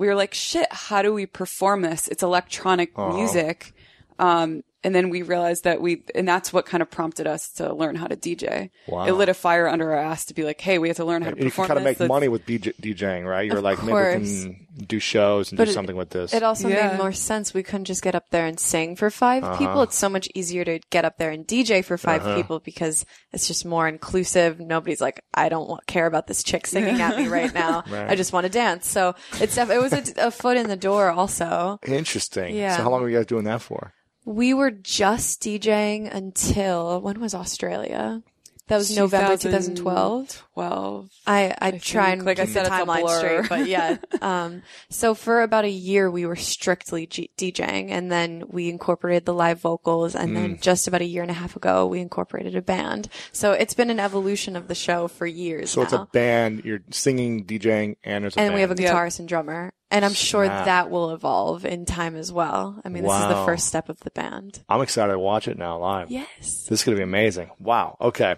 [SPEAKER 3] we were like, "Shit, how do we perform this? It's electronic
[SPEAKER 1] Uh-huh.
[SPEAKER 3] music." Um, and then we realized that we, and that's what kind of prompted us to learn how to DJ.
[SPEAKER 1] Wow.
[SPEAKER 3] It lit a fire under our ass to be like, "Hey, we have to learn how to
[SPEAKER 1] And you can
[SPEAKER 3] perform
[SPEAKER 1] kind of make
[SPEAKER 3] Let's-
[SPEAKER 1] money with DJ, DJing, right? You're
[SPEAKER 2] Of
[SPEAKER 1] like, maybe we can do shows and
[SPEAKER 2] But
[SPEAKER 1] do
[SPEAKER 2] it-
[SPEAKER 1] something with this.
[SPEAKER 2] It also
[SPEAKER 3] Yeah.
[SPEAKER 2] made more sense. We couldn't just get up there and sing for 5
[SPEAKER 1] Uh-huh.
[SPEAKER 2] people. It's so much easier to get up there and DJ for 5 people because it's just more inclusive. Nobody's like, I don't want, care about this chick singing at me right now.
[SPEAKER 1] Right.
[SPEAKER 2] I just want to dance. So it's def- it was a, a foot in the door also.
[SPEAKER 1] Interesting.
[SPEAKER 2] Yeah.
[SPEAKER 1] So how long were you guys doing that for?
[SPEAKER 2] We were just DJing until when was Australia? That was November 2012.
[SPEAKER 3] 12.
[SPEAKER 2] I I try and
[SPEAKER 3] think. Like I
[SPEAKER 2] keep
[SPEAKER 3] said,
[SPEAKER 2] the
[SPEAKER 3] it's
[SPEAKER 2] timeline straight, but yeah. Um, so for about a year, we were strictly G- DJing, and then we incorporated the live vocals, and then
[SPEAKER 1] Mm.
[SPEAKER 2] just about a year and a half ago, we incorporated a band. So it's been an evolution of the show for years
[SPEAKER 1] So
[SPEAKER 2] now.
[SPEAKER 1] it's a band. You're singing, DJing, and there's a
[SPEAKER 2] and
[SPEAKER 1] band.
[SPEAKER 2] we have a
[SPEAKER 3] Yeah.
[SPEAKER 2] guitarist and drummer, and I'm sure
[SPEAKER 1] Snap.
[SPEAKER 2] that will evolve in time as well. I mean, this is the first step of the band.
[SPEAKER 1] I'm excited to watch it now live.
[SPEAKER 2] Yes.
[SPEAKER 1] This is going to be amazing. Wow. Okay.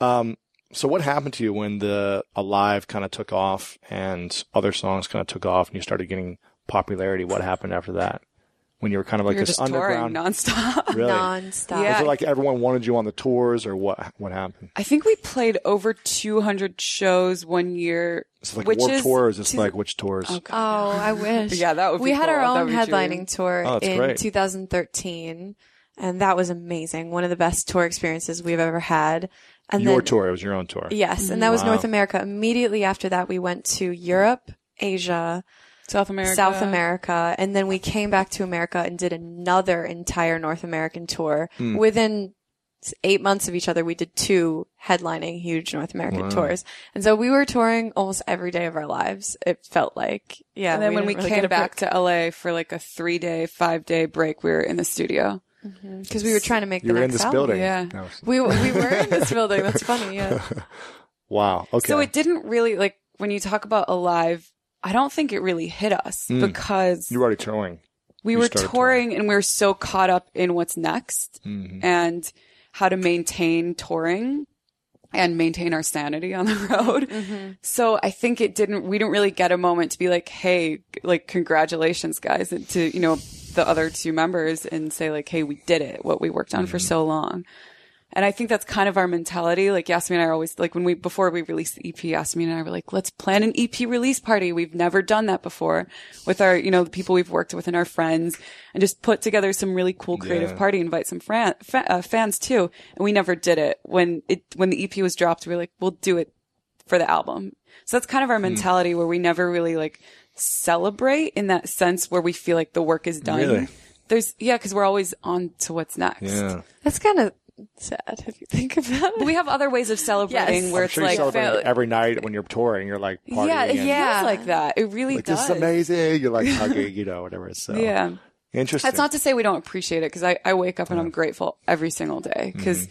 [SPEAKER 1] Um, so what happened to you when the Alive kind of took off and other songs kind of took off and you started getting popularity? What happened after that? When you were kind of like
[SPEAKER 3] we were
[SPEAKER 1] this
[SPEAKER 3] just touring
[SPEAKER 1] underground.
[SPEAKER 3] nonstop.
[SPEAKER 1] really?
[SPEAKER 2] Non-stop.
[SPEAKER 3] Yeah.
[SPEAKER 1] Was it like everyone wanted you on the tours or what? What happened?
[SPEAKER 3] I think we played over 200 shows one year.
[SPEAKER 1] It's it like
[SPEAKER 3] which
[SPEAKER 1] Warped
[SPEAKER 3] is
[SPEAKER 1] Tour is this
[SPEAKER 3] two-
[SPEAKER 1] like which tours?
[SPEAKER 2] Oh, oh I wish.
[SPEAKER 3] Yeah, that would
[SPEAKER 2] We
[SPEAKER 3] be
[SPEAKER 2] had
[SPEAKER 3] cool.
[SPEAKER 2] our own headlining
[SPEAKER 3] true.
[SPEAKER 2] tour
[SPEAKER 1] Oh,
[SPEAKER 2] in
[SPEAKER 1] great.
[SPEAKER 2] 2013, and that was amazing. One of the best tour experiences we've ever had. And
[SPEAKER 1] Your
[SPEAKER 2] then,
[SPEAKER 1] tour. It was your own tour.
[SPEAKER 2] Yes, and that was mm-hmm.
[SPEAKER 1] Wow.
[SPEAKER 2] North America. Immediately after that, we went to Europe, Asia,
[SPEAKER 3] South America.
[SPEAKER 2] South America, and then we came back to America and did another entire North American tour.
[SPEAKER 1] Hmm.
[SPEAKER 2] Within eight months of each other, we did two headlining huge North American tours. And so we were touring almost every day of our lives. It felt like, yeah.
[SPEAKER 3] And then when we
[SPEAKER 2] really
[SPEAKER 3] came
[SPEAKER 2] get a
[SPEAKER 3] back to LA for like a three day, five day break, we were in the studio.
[SPEAKER 2] because we were trying to make
[SPEAKER 1] You
[SPEAKER 2] the
[SPEAKER 1] were in
[SPEAKER 2] next
[SPEAKER 1] this
[SPEAKER 2] album.
[SPEAKER 1] building.
[SPEAKER 3] Yeah.
[SPEAKER 1] Was-
[SPEAKER 2] We we were in this building. That's funny. Yeah.
[SPEAKER 1] wow. Okay.
[SPEAKER 3] So it didn't really like when you talk about Alive, I don't think it really hit us because
[SPEAKER 1] you were already touring.
[SPEAKER 3] we
[SPEAKER 1] you
[SPEAKER 3] were
[SPEAKER 1] started
[SPEAKER 3] touring and we were so caught up in what's next
[SPEAKER 1] Mm-hmm.
[SPEAKER 3] and how to maintain touring and maintain our sanity on the road.
[SPEAKER 2] Mm-hmm.
[SPEAKER 3] So I think it didn't, we didn't really get a moment to be like, Hey, like, congratulations guys and to, you know, the other two members and say like, Hey, we did it, what we worked on for
[SPEAKER 1] Mm-hmm.
[SPEAKER 3] so long. And I think that's kind of our mentality. Like Yasmin and I are always like when we before we released the EP, Yasmin and I were like, let's plan an EP release party. We've never done that before with our, you know, the people we've worked with and our friends, and just put together some really cool creative
[SPEAKER 1] Yeah.
[SPEAKER 3] party. Invite some fran- fa- uh, fans too. And we never did it when it when the EP was dropped. We were like, we'll do it for the album. So that's kind of our mentality where we never really like celebrate in that sense where we feel like the work is done.
[SPEAKER 1] Really?
[SPEAKER 3] There's yeah, because we're always on to what's next.
[SPEAKER 1] Yeah.
[SPEAKER 2] That's kind of sad if you think about it.
[SPEAKER 3] But we have other ways of celebrating
[SPEAKER 2] Yes.
[SPEAKER 3] where
[SPEAKER 1] I'm
[SPEAKER 3] it's
[SPEAKER 1] sure you
[SPEAKER 3] like,
[SPEAKER 1] celebrate every night when you're touring. You're like partying.
[SPEAKER 3] yeah, it
[SPEAKER 1] and,
[SPEAKER 2] Yeah.
[SPEAKER 3] feels like that. It really
[SPEAKER 1] Like this
[SPEAKER 3] does.
[SPEAKER 1] is amazing. You're like hugging, you know, whatever. So
[SPEAKER 3] Yeah.
[SPEAKER 1] interesting.
[SPEAKER 3] That's not to say we don't appreciate it because I, I wake up and I'm grateful every single day mm-hmm. because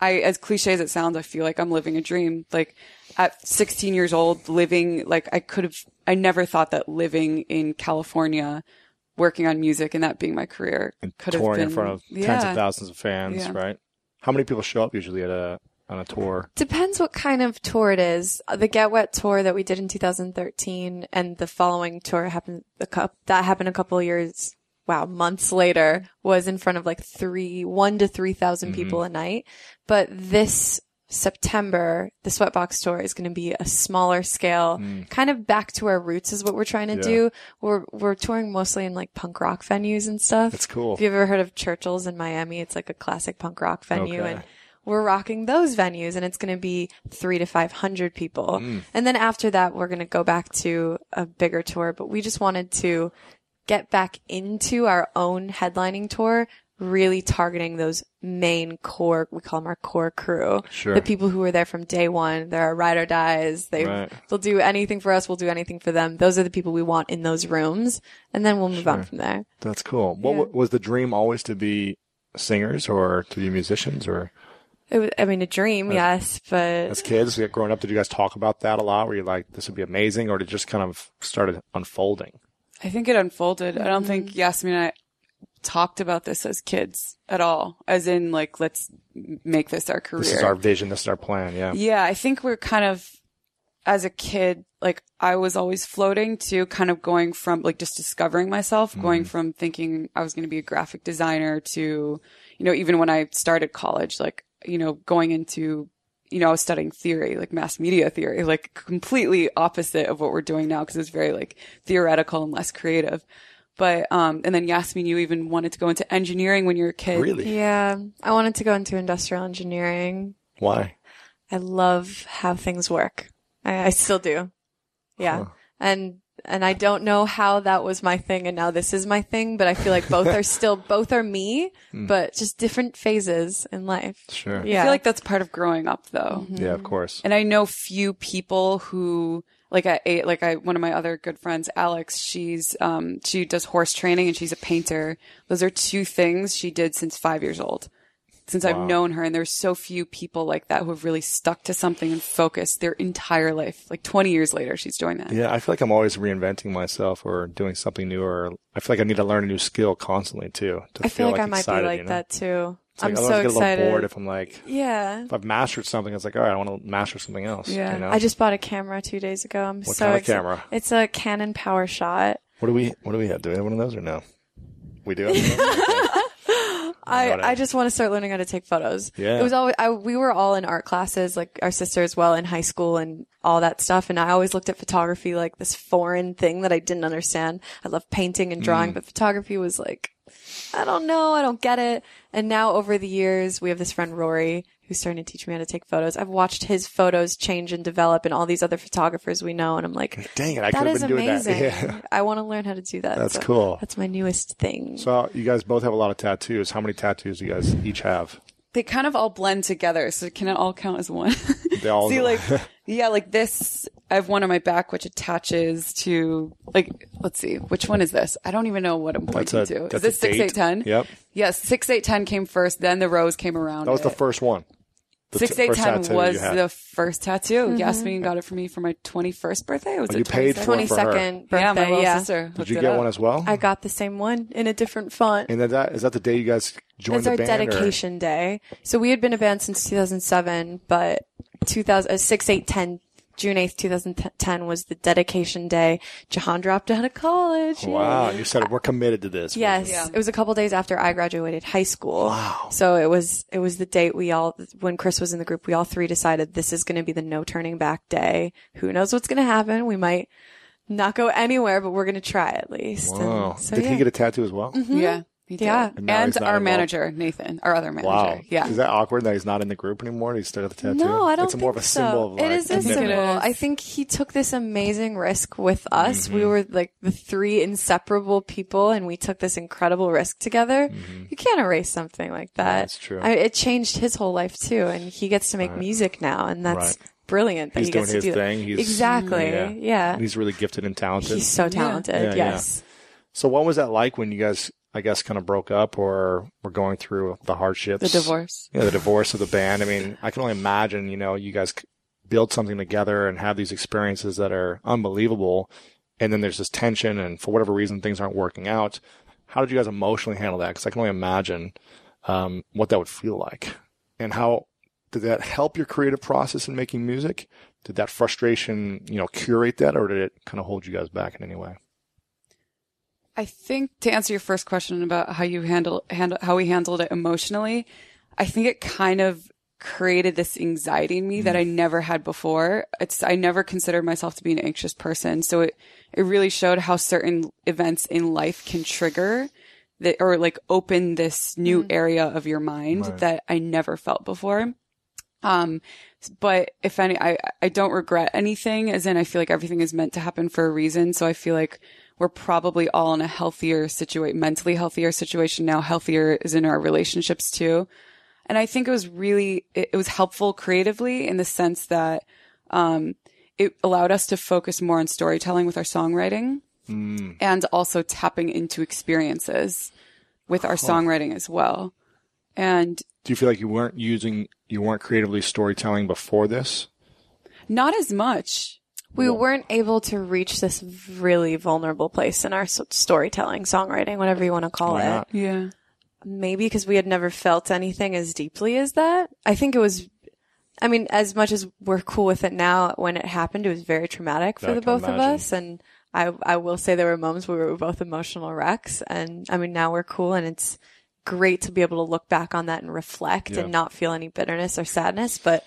[SPEAKER 3] I, as cliche as it sounds, I feel like I'm living a dream. Like at 16 years old, living, like I could have, I never thought that living in California, working on music and that being my career could have been
[SPEAKER 1] in front of tens of thousands of fans,
[SPEAKER 3] Yeah.
[SPEAKER 1] right? How many people show up usually at a on a tour?
[SPEAKER 2] Depends what kind of tour it is. The Get Wet tour that we did in 2013 and the following tour happened a couple, that happened a couple of years, wow, months later was in front of like three, one to 3,000 mm-hmm. people a night. But this September, the Sweatbox tour is going to be a smaller scale, kind of back to our roots is what we're trying to
[SPEAKER 1] Yeah.
[SPEAKER 2] do. We're, we're touring mostly in like punk rock venues and stuff.
[SPEAKER 1] That's cool.
[SPEAKER 2] If you've ever heard of Churchill's in Miami, it's like a classic punk rock venue
[SPEAKER 1] Okay.
[SPEAKER 2] and we're rocking those venues and it's going to be three to 500 people.
[SPEAKER 1] Mm.
[SPEAKER 2] And then after that, we're going to go back to a bigger tour, but we just wanted to get back into our own headlining tour really targeting those main core, we call them our core crew.
[SPEAKER 1] Sure.
[SPEAKER 2] The people who were there from day one. They're our ride or dies. They,
[SPEAKER 1] Right.
[SPEAKER 2] they'll do anything for us. We'll do anything for them. Those are the people we want in those rooms. And then we'll move on from there.
[SPEAKER 1] That's cool. What
[SPEAKER 2] Yeah.
[SPEAKER 1] wa- was the dream always to be singers or to be musicians or
[SPEAKER 2] It was, I mean, a dream, uh, yes, but
[SPEAKER 1] as kids growing up? Did you guys talk about that a lot? Were you like, this would be amazing, or did it just kind of started unfolding?
[SPEAKER 3] I think it unfolded. I don't think mm-hmm. Yasmin and I talked about this as kids at all, as in like, let's make this our career.
[SPEAKER 1] This is our vision. This is our plan. Yeah.
[SPEAKER 3] Yeah, I think we're kind of, as a kid, like I was always floating to kind of going from like just discovering myself, mm-hmm. going from thinking I was going to be a graphic designer to, you know, even when I started college, like, you know, going into, you know, I was studying theory, like mass media theory, like completely opposite of what we're doing now because it's very like theoretical and less creative. But, um, and then Yasmin, you even wanted to go into engineering when you were a kid.
[SPEAKER 1] Really?
[SPEAKER 2] yeah, I wanted to go into industrial engineering.
[SPEAKER 1] Why?
[SPEAKER 2] I love how things work. I, I still do. Yeah. And, and I don't know how that was my thing and now this is my thing, but I feel like both are still, both are me, but just different phases in life.
[SPEAKER 1] Sure.
[SPEAKER 2] Yeah.
[SPEAKER 3] I feel like that's part of growing up though.
[SPEAKER 1] Yeah, of course.
[SPEAKER 3] And I know few people who like I ate like I one of my other good friends, Alex, she's um she does horse training and she's a painter. Those are two things she did since five years old. Since I've known her and there's so few people like that who have really stuck to something and focused their entire life. Like twenty years later she's doing that.
[SPEAKER 1] Yeah, I feel like I'm always reinventing myself or doing something new, or I feel like I need to learn a new skill constantly too. To
[SPEAKER 2] I feel like, I might
[SPEAKER 1] excited,
[SPEAKER 2] be like
[SPEAKER 1] you know?
[SPEAKER 2] that too.
[SPEAKER 1] It's like,
[SPEAKER 2] I'm so
[SPEAKER 1] get a little
[SPEAKER 2] excited.
[SPEAKER 1] bored if I'm like,
[SPEAKER 2] yeah.
[SPEAKER 1] if I've mastered something, it's like, all right, I want to master something else.
[SPEAKER 3] Yeah.
[SPEAKER 1] You know?
[SPEAKER 2] I just bought a camera two days ago. I'm
[SPEAKER 1] What
[SPEAKER 2] so
[SPEAKER 1] kind of
[SPEAKER 2] excited.
[SPEAKER 1] camera?
[SPEAKER 2] It's a Canon Power Shot.
[SPEAKER 1] what do we, what do we have? Do we have one of those or no? We do. Have one of those? Okay.
[SPEAKER 2] I, I just want to start learning how to take photos.
[SPEAKER 1] Yeah.
[SPEAKER 2] It was always, I, we were all in art classes, like our sister as well in high school and all that stuff. And I always looked at photography like this foreign thing that I didn't understand. I love painting and
[SPEAKER 1] Mm.
[SPEAKER 2] drawing, but photography was like, I don't know. I don't get it. And now over the years, we have this friend Rory who's starting to teach me how to take photos. I've watched his photos change and develop and all these other photographers we know. And I'm like,
[SPEAKER 1] Dang it, I could have
[SPEAKER 2] is
[SPEAKER 1] been doing
[SPEAKER 2] amazing.
[SPEAKER 1] that. Yeah.
[SPEAKER 2] I want to learn how to do that.
[SPEAKER 1] That's
[SPEAKER 2] So
[SPEAKER 1] cool.
[SPEAKER 2] That's my newest thing.
[SPEAKER 1] So you guys both have a lot of tattoos. How many tattoos do you guys each have?
[SPEAKER 3] They kind of all blend together, so can it all count as one?
[SPEAKER 1] They all
[SPEAKER 3] See, like, yeah, like this, I have one on my back which attaches to, like, let's see, which one is this? I don't even know what I'm
[SPEAKER 1] That's
[SPEAKER 3] pointing
[SPEAKER 1] a-
[SPEAKER 3] to. Is this
[SPEAKER 1] a date.
[SPEAKER 3] six eight ten?
[SPEAKER 1] Yep.
[SPEAKER 3] Yes, six eight ten came first, then the rose came around.
[SPEAKER 1] That was the first one. The
[SPEAKER 3] Six eight
[SPEAKER 1] first
[SPEAKER 3] ten was the first tattoo.
[SPEAKER 2] Mm-hmm.
[SPEAKER 3] Yasmin got it for me for my twenty first birthday. Was
[SPEAKER 1] Oh,
[SPEAKER 3] it
[SPEAKER 1] you paid for
[SPEAKER 2] 22nd birthday.
[SPEAKER 3] Yeah, my little
[SPEAKER 2] yeah.
[SPEAKER 3] sister.
[SPEAKER 1] Did you get one as well?
[SPEAKER 2] I got the same one in a different font.
[SPEAKER 1] and then that is that the day you guys joined
[SPEAKER 2] It's
[SPEAKER 1] the
[SPEAKER 2] our
[SPEAKER 1] band? or-
[SPEAKER 2] dedication day. So we had been a band since 2007, but 2000, uh, 6, 8, 10, June 8th, 2010 was the dedication day. Jahan dropped out of college.
[SPEAKER 1] Wow, you said we're committed to this.
[SPEAKER 2] Yes,
[SPEAKER 3] Yeah.
[SPEAKER 2] it was a couple days after I graduated high school. Wow. So it was it was the date we all when Chris was in the group, we all three decided this is going to be the no turning back day. Who knows what's going to happen? We might not go anywhere, but we're going to try at least. And
[SPEAKER 1] Wow.
[SPEAKER 2] so,
[SPEAKER 1] Did
[SPEAKER 2] yeah.
[SPEAKER 1] he get a tattoo as well? Mm-hmm.
[SPEAKER 3] Yeah. He did.
[SPEAKER 2] Yeah.
[SPEAKER 1] And
[SPEAKER 3] And,
[SPEAKER 1] he's not
[SPEAKER 3] our
[SPEAKER 1] involved.
[SPEAKER 3] manager, Nathan, our other manager.
[SPEAKER 1] Wow.
[SPEAKER 3] Yeah.
[SPEAKER 1] Is that awkward that he's not in the group anymore? He's still got the tattoo.
[SPEAKER 2] No, I don't
[SPEAKER 1] It's
[SPEAKER 2] think
[SPEAKER 1] more of a
[SPEAKER 2] so.
[SPEAKER 1] symbol of like
[SPEAKER 2] it is a
[SPEAKER 1] commitment.
[SPEAKER 2] symbol.
[SPEAKER 3] It is.
[SPEAKER 2] I think he took this amazing risk with us.
[SPEAKER 1] Mm-hmm.
[SPEAKER 2] We were like the three inseparable people, and we took this incredible risk together. You can't erase something like that.
[SPEAKER 1] Mm-hmm. that's true.
[SPEAKER 2] I, it changed his whole life too, and he gets to make music now, and that's
[SPEAKER 1] Right.
[SPEAKER 2] brilliant. That
[SPEAKER 1] He's
[SPEAKER 2] he gets
[SPEAKER 1] doing
[SPEAKER 2] to
[SPEAKER 1] his
[SPEAKER 2] do that.
[SPEAKER 1] thing. He's-
[SPEAKER 2] exactly.
[SPEAKER 1] Yeah.
[SPEAKER 2] Yeah.
[SPEAKER 1] He's really gifted and talented.
[SPEAKER 2] He's so talented.
[SPEAKER 1] Yeah, yeah.
[SPEAKER 2] yes.
[SPEAKER 1] so what was that like when you guys, I guess, kind of broke up or were going through the hardships?
[SPEAKER 3] The divorce.
[SPEAKER 1] Yeah, the divorce of the band. I mean, I can only imagine, you know, you guys build something together and have these experiences that are unbelievable. And then there's this tension and for whatever reason, things aren't working out. How did you guys emotionally handle that? Cause I can only imagine, um, what that would feel like and how did that help your creative process in making music? Did that frustration, you know, curate that or did it kind of hold you guys back in any way?
[SPEAKER 3] I think to answer your first question about how you handle handle how we handled it emotionally, I think it kind of created this anxiety in me that I never had before. It's I never considered myself to be an anxious person, so it it really showed how certain events in life can trigger that or like open this new area of your mind that I never felt before. Um, but if any, I, I don't regret anything as in I feel like everything is meant to happen for a reason. So I feel like we're probably all in a healthier situation, mentally healthier situation now. Healthier is in our relationships too. And I think it was really, it, it was helpful creatively in the sense that, um, it allowed us to focus more on storytelling with our songwriting and also tapping into experiences with our songwriting as well. And
[SPEAKER 1] Do you feel like you weren't using, you weren't creatively storytelling before this?
[SPEAKER 3] not as much.
[SPEAKER 2] We weren't able to reach this really vulnerable place in our storytelling, songwriting, whatever you want to call
[SPEAKER 1] Why
[SPEAKER 2] it.
[SPEAKER 1] not?
[SPEAKER 3] Yeah.
[SPEAKER 2] Maybe because we had never felt anything as deeply as that. I think it was. I mean, as much as we're cool with it now, when it happened, it was very traumatic for
[SPEAKER 1] I
[SPEAKER 2] the
[SPEAKER 1] can
[SPEAKER 2] both of us. And I, I will say there were moments where we were both emotional wrecks. And I mean, now we're cool and it's great to be able to look back on that and reflect
[SPEAKER 1] Yeah.
[SPEAKER 2] and not feel any bitterness or sadness. But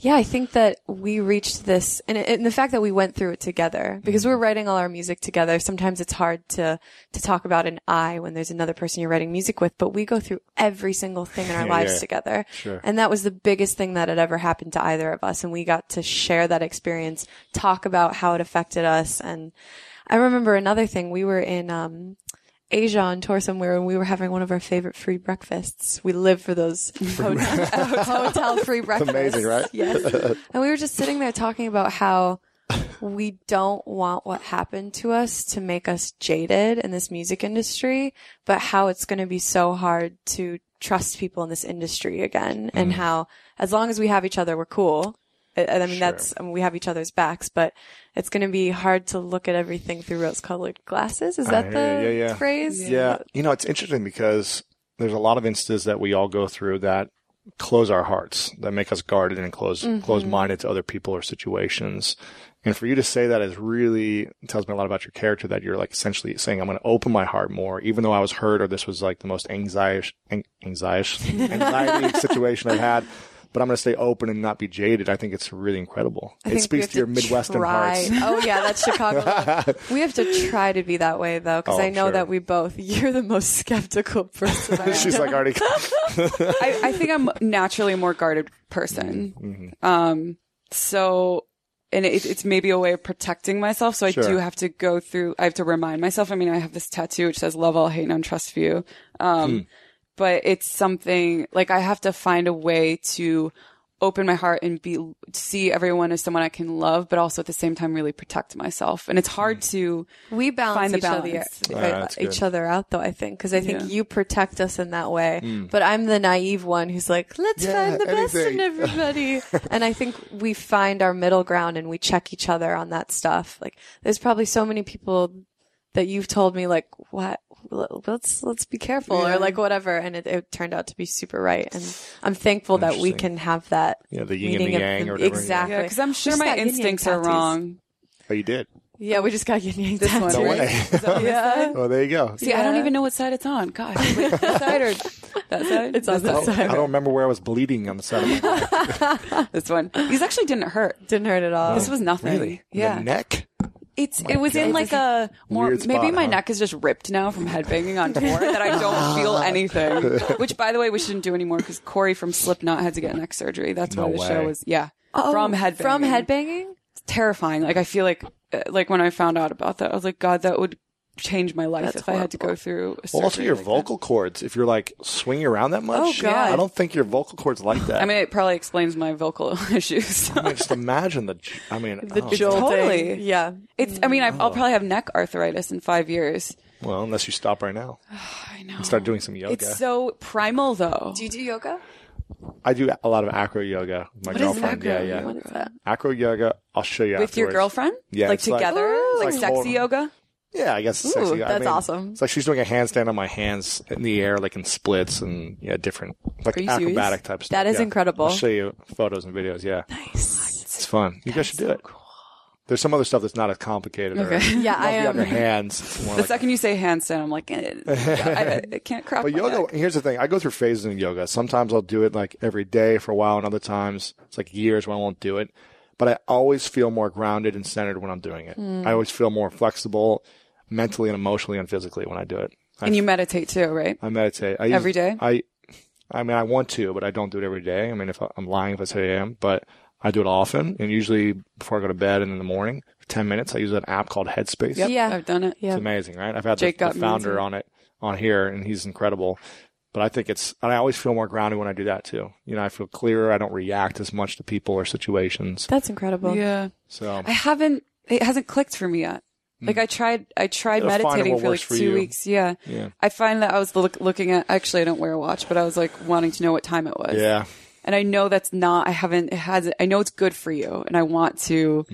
[SPEAKER 2] yeah, I think that we reached this, and, and the fact that we went through it together because
[SPEAKER 1] Mm-hmm.
[SPEAKER 2] we're writing all our music together. Sometimes it's hard to to talk about an I when there's another person you're writing music with, but we go through every single thing in our
[SPEAKER 1] Yeah,
[SPEAKER 2] lives
[SPEAKER 1] yeah.
[SPEAKER 2] together.
[SPEAKER 1] Sure.
[SPEAKER 2] And that was the biggest thing that had ever happened to either of us, and we got to share that experience, talk about how it affected us, and I remember another thing. We were in um, Asia on tour somewhere and we were having one of our favorite free breakfasts. We live for those hotel, hotel free breakfasts.
[SPEAKER 4] amazing, right?
[SPEAKER 2] Yes. And we were just sitting there talking about how we don't want what happened to us to make us jaded in this music industry, but how it's going to be so hard to trust people in this industry again and how as long as we have each other, we're cool. And I mean, that's, I mean, we have each other's backs, but it's going to be hard to look at everything through rose colored glasses. Is that
[SPEAKER 1] hear
[SPEAKER 2] the.
[SPEAKER 1] Yeah, yeah.
[SPEAKER 2] phrase?
[SPEAKER 1] Yeah. You know, it's interesting because there's a lot of instances that we all go through that close our hearts, that make us guarded and close, mm-hmm. close minded to other people or situations. And for you to say that is really tells me a lot about your character that you're like essentially saying, I'm going to open my heart more, even though I was hurt or this was like the most anxiety, anxiety, anxiety situation I've had. But I'm going to stay open and not be jaded. I think it's really incredible.
[SPEAKER 2] I
[SPEAKER 1] it speaks
[SPEAKER 2] have
[SPEAKER 1] to your Midwestern
[SPEAKER 2] try.
[SPEAKER 1] hearts.
[SPEAKER 2] Oh yeah, that's Chicago. we have to try to be that way though, because
[SPEAKER 1] Oh,
[SPEAKER 2] I know
[SPEAKER 1] sure.
[SPEAKER 2] that we both. You're the most skeptical person.
[SPEAKER 1] She's like already.
[SPEAKER 3] I, I think I'm naturally a more guarded person.
[SPEAKER 1] Mm-hmm.
[SPEAKER 3] Um, so, and it, it's maybe a way of protecting myself. So I
[SPEAKER 1] Sure.
[SPEAKER 3] do have to go through, I have to remind myself. I mean, I have this tattoo which says love all, hate none, trust few. Um,
[SPEAKER 1] Hmm.
[SPEAKER 3] But it's something like I have to find a way to open my heart and be, see everyone as someone I can love, but also at the same time really protect myself. And it's hard to,
[SPEAKER 2] we balance
[SPEAKER 3] Find the
[SPEAKER 2] each other,
[SPEAKER 3] balance.
[SPEAKER 2] uh,
[SPEAKER 1] Ah, that's good.
[SPEAKER 2] each other out though. I think because I think
[SPEAKER 3] Yeah.
[SPEAKER 2] you protect us in that way, but I'm the naive one who's like, let's
[SPEAKER 4] Yeah,
[SPEAKER 2] find the best in everybody. and I think we find our middle ground and we check each other on that stuff. Like, there's probably so many people that you've told me like, what? Let's let's be careful or like whatever, and it, it turned out to be super right, and I'm thankful that we can have that.
[SPEAKER 1] Yeah, the yin and
[SPEAKER 2] meaning
[SPEAKER 1] the
[SPEAKER 2] of
[SPEAKER 1] yang or whatever, yeah.
[SPEAKER 2] exactly.
[SPEAKER 3] yeah, cause I'm sure
[SPEAKER 2] just
[SPEAKER 3] my instincts are wrong.
[SPEAKER 1] Oh, you did.
[SPEAKER 2] Yeah, we just got yin yang
[SPEAKER 3] This one,
[SPEAKER 2] tattoos.
[SPEAKER 1] No way.
[SPEAKER 3] Is that what it
[SPEAKER 2] Yeah.
[SPEAKER 3] said?
[SPEAKER 1] Oh, there you go.
[SPEAKER 3] See, I don't even know what side it's on. Gosh, wait, this side or that side?
[SPEAKER 2] It's on
[SPEAKER 3] This
[SPEAKER 2] that side.
[SPEAKER 1] I don't remember where I was bleeding on the side of my.
[SPEAKER 3] This one. These actually didn't hurt.
[SPEAKER 2] Didn't hurt at all.
[SPEAKER 3] This was nothing.
[SPEAKER 1] Really?
[SPEAKER 3] Yeah.
[SPEAKER 1] The neck?
[SPEAKER 3] It's it was in like a more
[SPEAKER 1] Weird
[SPEAKER 3] maybe
[SPEAKER 1] spot,
[SPEAKER 3] my
[SPEAKER 1] huh?
[SPEAKER 3] neck is just ripped now from headbanging on tour that I don't feel anything. Which by the way we shouldn't do anymore because Corey from Slipknot had to get neck surgery. That's
[SPEAKER 1] No
[SPEAKER 3] why the show was yeah
[SPEAKER 2] Oh,
[SPEAKER 3] from headbanging.
[SPEAKER 2] From headbanging?
[SPEAKER 3] It's terrifying. Like I feel like uh, like when I found out about that I was like God that would change my life
[SPEAKER 2] That's
[SPEAKER 3] if I had to go through. A
[SPEAKER 1] Well, also your
[SPEAKER 3] like that.
[SPEAKER 1] vocal cords. If you're like swinging around that much,
[SPEAKER 2] Oh, God.
[SPEAKER 1] I don't think your vocal cords like that.
[SPEAKER 3] I mean, it probably explains my vocal issues.
[SPEAKER 1] I mean, just imagine the. j- I mean,
[SPEAKER 2] The
[SPEAKER 1] oh,
[SPEAKER 2] jolting.
[SPEAKER 3] Totally.
[SPEAKER 2] Yeah.
[SPEAKER 3] It's. I mean, I, I'll oh. probably have neck arthritis in five years.
[SPEAKER 1] Well, unless you stop right now
[SPEAKER 3] I know.
[SPEAKER 1] and start doing some yoga.
[SPEAKER 3] It's so primal, though.
[SPEAKER 2] Do you do yoga?
[SPEAKER 1] I do a lot of acro yoga with my
[SPEAKER 2] What is
[SPEAKER 1] girlfriend.
[SPEAKER 2] acro?
[SPEAKER 1] Yeah, yeah.
[SPEAKER 2] What is that?
[SPEAKER 1] Acro yoga. I'll show you
[SPEAKER 3] With your girlfriend?
[SPEAKER 1] Yeah,
[SPEAKER 3] Like
[SPEAKER 1] it's like-
[SPEAKER 3] together? Like
[SPEAKER 1] Like
[SPEAKER 3] sexy yoga?
[SPEAKER 1] Yeah, I guess it's
[SPEAKER 2] Ooh,
[SPEAKER 1] sexy. I
[SPEAKER 2] that's
[SPEAKER 1] mean,
[SPEAKER 2] awesome.
[SPEAKER 1] It's like she's doing a handstand on my hands in the air, like in splits and yeah, different like
[SPEAKER 3] Are you serious?
[SPEAKER 1] acrobatic type stuff.
[SPEAKER 2] That is
[SPEAKER 1] yeah.
[SPEAKER 2] incredible.
[SPEAKER 1] I'll show you photos and videos. Yeah,
[SPEAKER 2] Nice.
[SPEAKER 1] it's fun. You guys should do it. There's some other stuff that's not as complicated. Or,
[SPEAKER 3] Okay.
[SPEAKER 2] Yeah, I
[SPEAKER 1] I'll
[SPEAKER 2] am.
[SPEAKER 1] your hands.
[SPEAKER 3] The
[SPEAKER 1] like-
[SPEAKER 3] second you say handstand, I'm like, eh, I, I can't crack
[SPEAKER 1] But
[SPEAKER 3] my
[SPEAKER 1] yoga,
[SPEAKER 3] neck.
[SPEAKER 1] here's the thing. I go through phases in yoga. Sometimes I'll do it like every day for a while, and other times it's like years when I won't do it. But I always feel more grounded and centered when I'm doing it.
[SPEAKER 2] Hmm.
[SPEAKER 1] I always feel more flexible mentally and emotionally and physically when I do it. I,
[SPEAKER 3] And you meditate too, right?
[SPEAKER 1] I meditate. I use-
[SPEAKER 3] Every day?
[SPEAKER 1] I, I mean, I want to, but I don't do it every day. I mean, if I, I'm lying if I say I am, but I do it often and usually before I go to bed and in the morning, 10 10 minutes. I use an app called Headspace.
[SPEAKER 3] Yep,
[SPEAKER 2] Yeah.
[SPEAKER 3] I've done it.
[SPEAKER 2] Yeah.
[SPEAKER 1] It's amazing, right? I've had the,
[SPEAKER 3] Jake
[SPEAKER 1] the
[SPEAKER 3] got me
[SPEAKER 1] founder on it on here, and he's incredible. But I think it's, and I always feel more grounded when I do that too. You know, I feel clearer. I don't react as much to people or situations.
[SPEAKER 2] That's incredible.
[SPEAKER 3] Yeah.
[SPEAKER 1] So
[SPEAKER 3] I haven't. It hasn't clicked for me yet. Like I tried. I tried meditating for like
[SPEAKER 1] for
[SPEAKER 3] two
[SPEAKER 1] you.
[SPEAKER 3] weeks. Yeah.
[SPEAKER 1] Yeah.
[SPEAKER 3] I find that I was look, looking at. Actually, I don't wear a watch, but I was like wanting to know what time it was.
[SPEAKER 1] yeah,
[SPEAKER 3] And I know that's not. I haven't. It has. I know it's good for you, and I want to.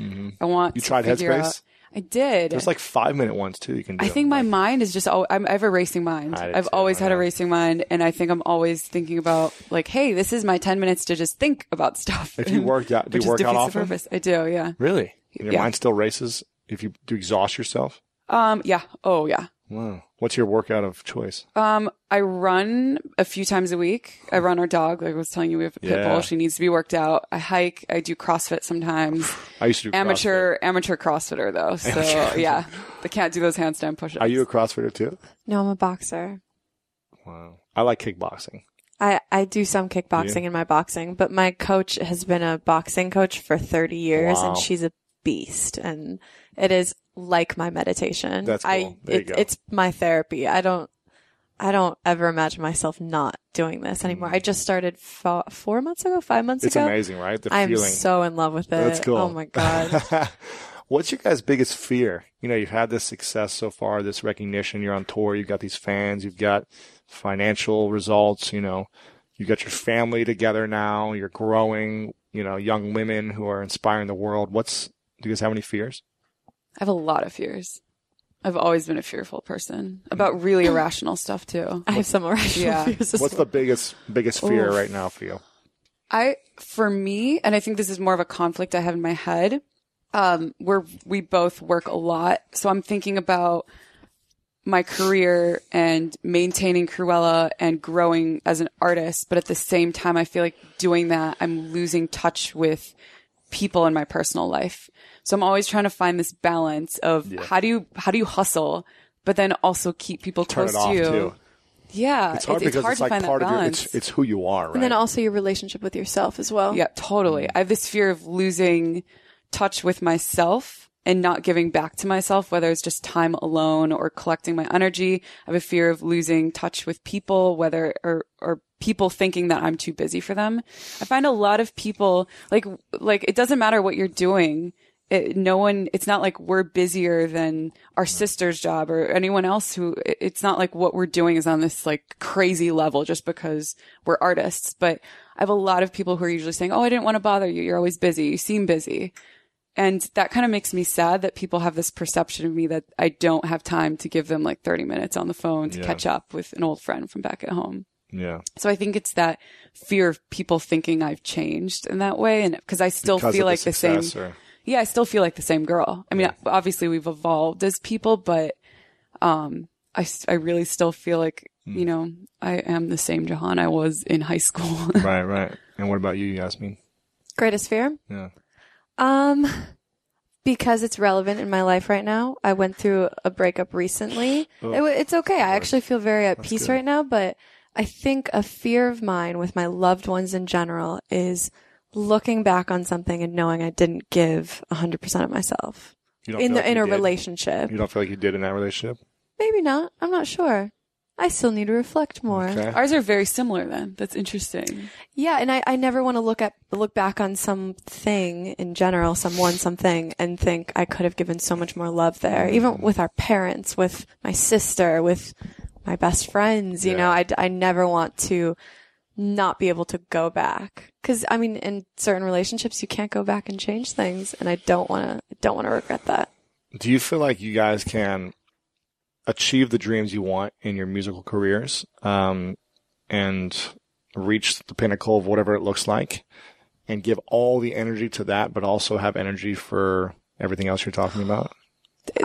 [SPEAKER 3] I want.
[SPEAKER 1] Mm-hmm. You
[SPEAKER 3] to
[SPEAKER 1] tried Headspace?
[SPEAKER 3] out- I did.
[SPEAKER 1] there's like five minute ones too. You can do.
[SPEAKER 3] I think my
[SPEAKER 1] Like,
[SPEAKER 3] mind is just. al- I'm, I have a racing mind. I've always had a racing mind, and I think I'm always thinking about like, hey, this is my 10 minutes to just think about stuff.
[SPEAKER 1] If you worked out- do you work out often?
[SPEAKER 3] Purpose. I do. Yeah.
[SPEAKER 1] really, And your
[SPEAKER 3] Yeah.
[SPEAKER 1] mind still races if you do exhaust yourself.
[SPEAKER 3] Um. Yeah. Oh yeah.
[SPEAKER 1] Wow. What's your workout of choice?
[SPEAKER 3] Um, I run a few times a week. I run our dog. Like I was telling you, we have a pit
[SPEAKER 1] Yeah.
[SPEAKER 3] bull. She needs to be worked out. I hike. I do CrossFit sometimes.
[SPEAKER 1] I used to do
[SPEAKER 3] amateur, amateur CrossFitter though. So yeah, I can't do those handstand push-ups.
[SPEAKER 1] Are you a CrossFitter too?
[SPEAKER 2] No, I'm a boxer.
[SPEAKER 1] Wow. I like kickboxing.
[SPEAKER 2] I, I do some kickboxing in my boxing, but my coach has been a boxing coach for 30 years
[SPEAKER 1] Wow.
[SPEAKER 2] and she's a beast and it is like my meditation.
[SPEAKER 1] That's
[SPEAKER 2] I,
[SPEAKER 1] cool. You
[SPEAKER 2] it-. It's my therapy. I don't, I don't ever imagine myself not doing this anymore. I just started fo- four months ago, five months
[SPEAKER 1] Mm. It's
[SPEAKER 2] ago.
[SPEAKER 1] amazing, right? The
[SPEAKER 2] I'm
[SPEAKER 1] feeling.
[SPEAKER 2] so in love with it.
[SPEAKER 1] That's cool.
[SPEAKER 2] Oh my God.
[SPEAKER 1] What's your guys' biggest fear? You know, you've had this success so far, this recognition. You're on tour. You've got these fans. You've got financial results. You know, you've got your family together now. You're growing. You know, young women who are inspiring the world. What's do you guys have any fears?
[SPEAKER 3] I have a lot of fears. I've always been a fearful person about really irrational stuff too.
[SPEAKER 2] I have some irrational
[SPEAKER 3] Yeah.
[SPEAKER 2] fears as
[SPEAKER 1] What's
[SPEAKER 2] well.
[SPEAKER 1] the biggest biggest fear
[SPEAKER 3] Oof.
[SPEAKER 1] right now for you?
[SPEAKER 3] I, for me, and I think this is more of a conflict I have in my head, um, where we both work a lot. So I'm thinking about my career and maintaining Krewella and growing as an artist. But at the same time, I feel like doing that, I'm losing touch with people in my personal life. So I'm always trying to find this balance of how do you, how do you hustle, but then also keep people
[SPEAKER 1] Turn
[SPEAKER 3] close
[SPEAKER 1] it off
[SPEAKER 3] to you.
[SPEAKER 1] too.
[SPEAKER 3] Yeah.
[SPEAKER 1] It's hard because
[SPEAKER 3] hard
[SPEAKER 1] it's
[SPEAKER 3] to
[SPEAKER 1] like
[SPEAKER 3] find
[SPEAKER 1] part
[SPEAKER 3] that
[SPEAKER 1] of your.
[SPEAKER 3] balance.
[SPEAKER 1] It's it's who you are, right?
[SPEAKER 2] And then also your relationship with yourself as well.
[SPEAKER 3] Yeah, totally. Mm. I have this fear of losing touch with myself and not giving back to myself, whether it's just time alone or collecting my energy. I have a fear of losing touch with people, whether or or people thinking that I'm too busy for them. I find a lot of people like like it doesn't matter what you're doing. It, no one, it's not like we're busier than our sister's job or anyone else who, it's not like what we're doing is on this like crazy level just because we're artists. But I have a lot of people who are usually saying, Oh, I didn't want to bother you. You're always busy. You seem busy. And that kind of makes me sad that people have this perception of me that I don't have time to give them like 30 minutes on the phone to
[SPEAKER 1] Yeah.
[SPEAKER 3] catch up with an old friend from back at home.
[SPEAKER 1] Yeah.
[SPEAKER 3] So I think it's that fear of people thinking I've changed in that way. And because I still
[SPEAKER 1] Because
[SPEAKER 3] feel like the, same.
[SPEAKER 1] or-
[SPEAKER 3] Yeah, I still feel like the same girl. I mean, obviously we've evolved as people, but, um, I, s- I really still feel like,
[SPEAKER 1] Hmm.
[SPEAKER 3] you know, I am the same Jahan I was in high school.
[SPEAKER 1] right, right. And what about you, Yasmine?
[SPEAKER 2] Greatest fear?
[SPEAKER 1] Yeah.
[SPEAKER 2] Um, because it's relevant in my life right now. I went through a breakup recently. It, it's okay. I actually feel very at peace
[SPEAKER 1] good.
[SPEAKER 2] right now, but I think a fear of mine with my loved ones in general is looking back on something and knowing I didn't give 100% of myself
[SPEAKER 1] You don't
[SPEAKER 2] in the
[SPEAKER 1] like you
[SPEAKER 2] in a
[SPEAKER 1] did?
[SPEAKER 2] relationship.
[SPEAKER 1] You don't feel like you did in that relationship?
[SPEAKER 2] Maybe not. I'm not sure. I still need to reflect more.
[SPEAKER 1] Okay.
[SPEAKER 3] Ours are very similar then. That's interesting.
[SPEAKER 2] Yeah, and I, I never want to look at look back on something in general, someone, something, and think I could have given so much more love there. Even mm-hmm. with our parents, with my sister, with my best friends, you know, I, I never want to not be able to go back. Cause I mean, in certain relationships, you can't go back and change things. And I don't want to, I don't want to regret that.
[SPEAKER 1] Do you feel like you guys can achieve the dreams you want in your musical careers um, and reach the pinnacle of whatever it looks like and give all the energy to that, but also have energy for everything else you're talking about?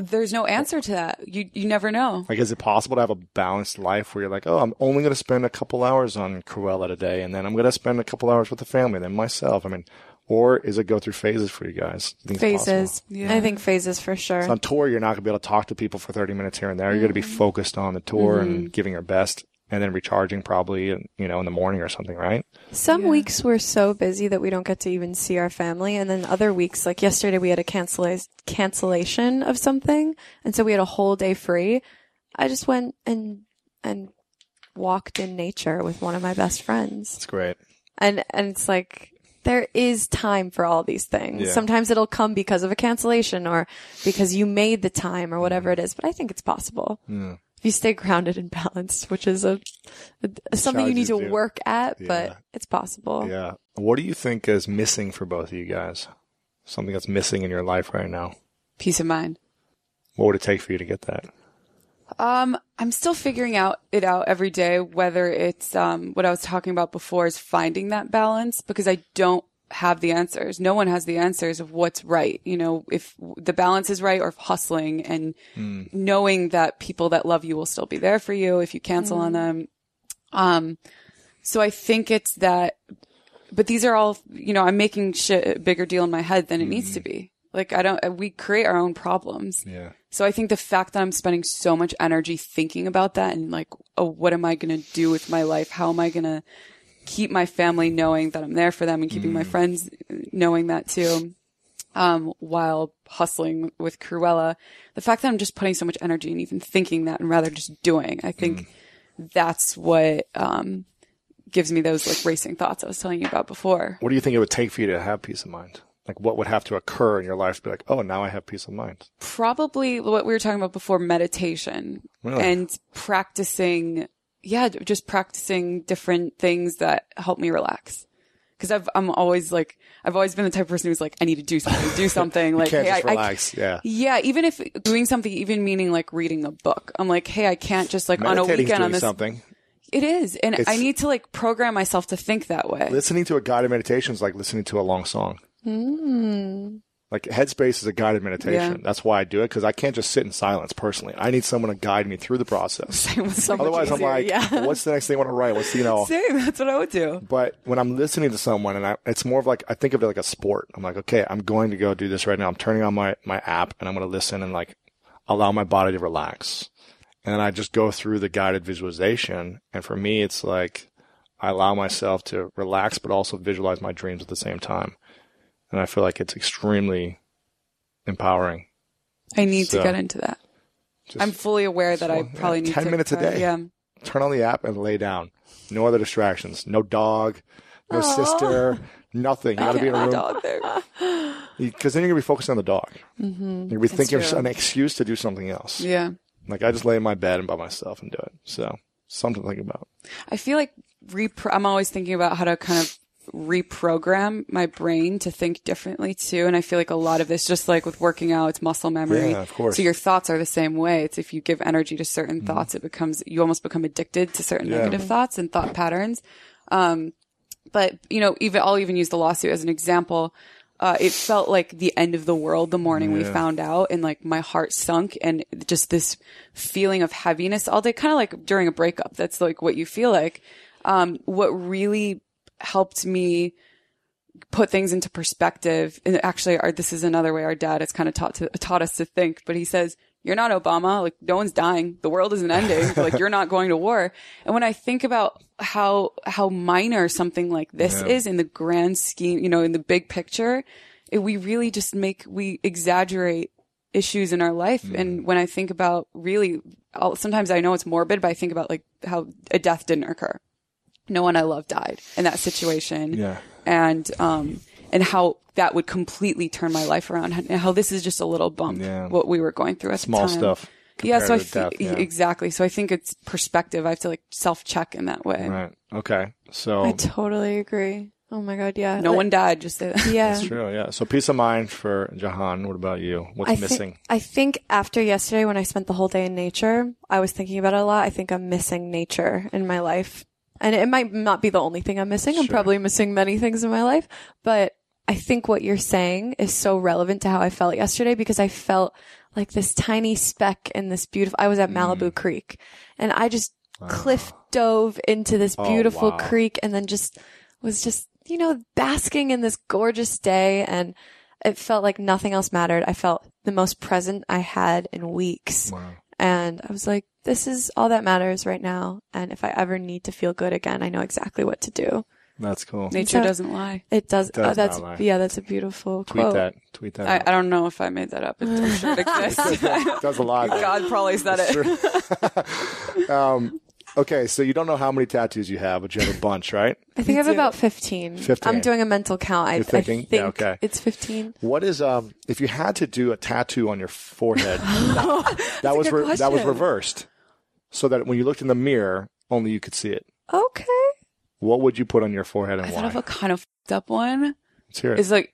[SPEAKER 3] There's no answer to that. You, you never know.
[SPEAKER 1] Like, is it possible to have a balanced life where you're like, oh, I'm only going to spend a couple hours on Krewella today, and then I'm going to spend a couple hours with the family, then myself? I mean, or is it go through phases for you guys? Do you think it's?
[SPEAKER 2] Phases. I think phases for sure.
[SPEAKER 1] So on tour, you're not going to be able to talk to people for 30 minutes here and there. You're going to be mm-hmm. focused on the tour and mm-hmm. giving your best and then recharging probably, you know, in the morning or something, right?
[SPEAKER 2] Some weeks we're so busy that we don't get to even see our family. And then other weeks, like yesterday, we had a cancela- cancellation of something. And so we had a whole day free. I just went and, and walked in nature with one of my best friends.
[SPEAKER 1] It's great.
[SPEAKER 2] And, and it's like, there is time for all these things.
[SPEAKER 1] Yeah.
[SPEAKER 2] Sometimes it'll come because of a cancellation or because you made the time or whatever mm. it is, but I think it's possible. If you stay grounded and balanced, which is a, a something you need to
[SPEAKER 1] do.
[SPEAKER 2] work at,
[SPEAKER 1] Yeah.
[SPEAKER 2] but it's possible.
[SPEAKER 1] Yeah. What do you think is missing for both of you guys? Something that's missing in your life right now.
[SPEAKER 3] Peace of mind.
[SPEAKER 1] What would it take for you to get that?
[SPEAKER 3] Um, I'm still figuring out it out every day, whether it's, um, what I was talking about before is finding that balance because I don't have the answers. No one has the answers of what's right. You know, if the balance is right or if hustling and hmm. knowing that people that love you will still be there for you if you cancel on hmm. them. Um, so I think it's that, but these are all, you know, I'm making shit a bigger deal in my head than it needs to hmm. be. Like I don't, we create our own problems.
[SPEAKER 1] Yeah.
[SPEAKER 3] So I think the fact that I'm spending so much energy thinking about that and like, oh, what am I going to do with my life? How am I going to keep my family knowing that I'm there for them and keeping my friends knowing that too? Um, while hustling with Krewella, the fact that I'm just putting so much energy and even thinking that and rather just doing, I think that's what, um, gives me those like racing thoughts I was telling you about before.
[SPEAKER 1] What do you think it would take for you to have peace of mind? Like what would have to occur in your life to be like, oh, now I have peace of mind?
[SPEAKER 3] probably what we were talking about before meditation
[SPEAKER 1] Really?
[SPEAKER 3] and practicing yeah just practicing different things that help me relax because i've i'm always like i've always been the type of person who's like i need to do something do something like
[SPEAKER 1] Can't
[SPEAKER 3] hey
[SPEAKER 1] just
[SPEAKER 3] I, I
[SPEAKER 1] relax. yeah.
[SPEAKER 3] yeah even if doing something even meaning like reading a book i'm like hey i can't just like on a weekend on this
[SPEAKER 1] something.
[SPEAKER 3] it is and i need to like program myself to think that way
[SPEAKER 1] Listening to a guided meditation is like listening to a long song. Hmm. Like Headspace is a guided meditation.
[SPEAKER 3] Yeah.
[SPEAKER 1] That's why I do it because I can't just sit in silence personally. I need someone to guide me through the process.
[SPEAKER 3] so
[SPEAKER 1] Otherwise, I'm like,
[SPEAKER 3] yeah
[SPEAKER 1] what's the next thing I want to write? What's the, you know?
[SPEAKER 3] same that's what i would do
[SPEAKER 1] But when I'm listening to someone and I, it's more of like, I think of it like a sport. I'm like, okay, I'm going to go do this right now. I'm turning on my, my app and I'm going to listen and like allow my body to relax. And then I just go through the guided visualization. And for me, it's like I allow myself to relax, but also visualize my dreams at the same time. And I feel like it's extremely empowering.
[SPEAKER 3] i need
[SPEAKER 1] So,
[SPEAKER 3] to get into that i'm fully aware that i
[SPEAKER 1] Well, yeah,
[SPEAKER 3] probably need
[SPEAKER 1] 10
[SPEAKER 3] to
[SPEAKER 1] minutes a day.
[SPEAKER 3] yeah
[SPEAKER 1] turn on the app and lay down. No other distractions. No dog, no sister, nothing. You got to be in a room. because then you're gonna be focused on the dog. Mm-hmm. You're gonna be thinking of an excuse to do something else.
[SPEAKER 3] Yeah.
[SPEAKER 1] Like I just lay in my bed and by myself and do it. So something to think about.
[SPEAKER 3] I feel like repro- I'm always thinking about how to kind of reprogram my brain to think differently too. And I feel like a lot of this, just like with working out, it's muscle memory.
[SPEAKER 1] Yeah, of course.
[SPEAKER 3] So your thoughts are the same way. It's if you give energy to certain thoughts, it becomes, you almost become addicted to certain
[SPEAKER 1] Mm-hmm. Yeah.
[SPEAKER 3] negative thoughts and thought patterns. Um, but you know, even, I'll even use the lawsuit as an example. Uh, it felt like the end of the world the morning we found out and like my heart sunk and just this feeling of heaviness all day, kind of like during a breakup. That's like what you feel like. Um, what really helped me put things into perspective. And actually, our, this is another way our dad has kind of taught to, taught us to think, but he says, you're not Obama. Like no one's dying. The world isn't ending. like you're not going to war. And when I think about how, how minor something like this is in the grand scheme, you know, in the big picture, it, we really just make, we exaggerate issues in our life. Mm. And when I think about really, I'll, sometimes I know it's morbid, but I think about like how a death didn't occur. No one I love died in that situation
[SPEAKER 1] Yeah.
[SPEAKER 3] and um and how that would completely turn my life around and how this is just a little bump
[SPEAKER 1] Yeah.
[SPEAKER 3] what we were going through at
[SPEAKER 1] Small
[SPEAKER 3] the time.
[SPEAKER 1] stuff.
[SPEAKER 3] yeah so i
[SPEAKER 1] compared to
[SPEAKER 3] feel
[SPEAKER 1] death, yeah.
[SPEAKER 3] exactly so i think it's perspective i have to like self-check in that way
[SPEAKER 1] Right. Okay. So
[SPEAKER 2] I totally agree. Oh my god, yeah.
[SPEAKER 3] no
[SPEAKER 2] Like-
[SPEAKER 3] one died just say that.
[SPEAKER 2] Yeah.
[SPEAKER 1] that's true. Yeah. So peace of mind for Jahan. What about you? What's
[SPEAKER 2] I
[SPEAKER 1] missing?
[SPEAKER 2] Think, I think after yesterday, when I spent the whole day in nature, I was thinking about it a lot. I think I'm missing nature in my life. And it might not be the only thing I'm missing. I'm
[SPEAKER 1] Sure.
[SPEAKER 2] probably missing many things in my life. But I think what you're saying is so relevant to how I felt yesterday because I felt like this tiny speck in this beautiful, I was at mm-hmm. Malibu Creek and I just cliff dove into this oh, beautiful
[SPEAKER 1] wow.
[SPEAKER 2] creek and then just was just, you know, basking in this gorgeous day and it felt like nothing else mattered. I felt the most present I had in weeks. And I was like, this is all that matters right now. And if I ever need to feel good again, I know exactly what to do.
[SPEAKER 1] That's cool.
[SPEAKER 3] Nature
[SPEAKER 2] So-
[SPEAKER 3] doesn't lie.
[SPEAKER 2] It does.
[SPEAKER 1] does
[SPEAKER 2] oh, that's
[SPEAKER 1] not lie.
[SPEAKER 2] yeah. That's a beautiful quote.
[SPEAKER 1] Tweet
[SPEAKER 2] quote.
[SPEAKER 1] that. Tweet that.
[SPEAKER 3] I. I don't know if I made that up. It, I'm sure it exists.
[SPEAKER 1] does a lot.
[SPEAKER 3] God probably said it.
[SPEAKER 1] Okay, so you don't know how many tattoos you have, but you have a bunch, right?
[SPEAKER 2] I think I have about 15.
[SPEAKER 1] 15.
[SPEAKER 2] I'm doing a mental count. I,
[SPEAKER 1] You're thinking?
[SPEAKER 2] I think
[SPEAKER 1] Yeah, okay.
[SPEAKER 2] it's 15.
[SPEAKER 1] What is um? If you had to do a tattoo on your forehead, that, that was
[SPEAKER 3] good
[SPEAKER 1] re- that was
[SPEAKER 3] question.
[SPEAKER 1] reversed, so that when you looked in the mirror, only you could see it.
[SPEAKER 2] Okay.
[SPEAKER 1] What would you put on your forehead and
[SPEAKER 3] I
[SPEAKER 1] why?
[SPEAKER 3] thought of a kind of fucked up one.
[SPEAKER 1] Let's hear it.
[SPEAKER 3] It's like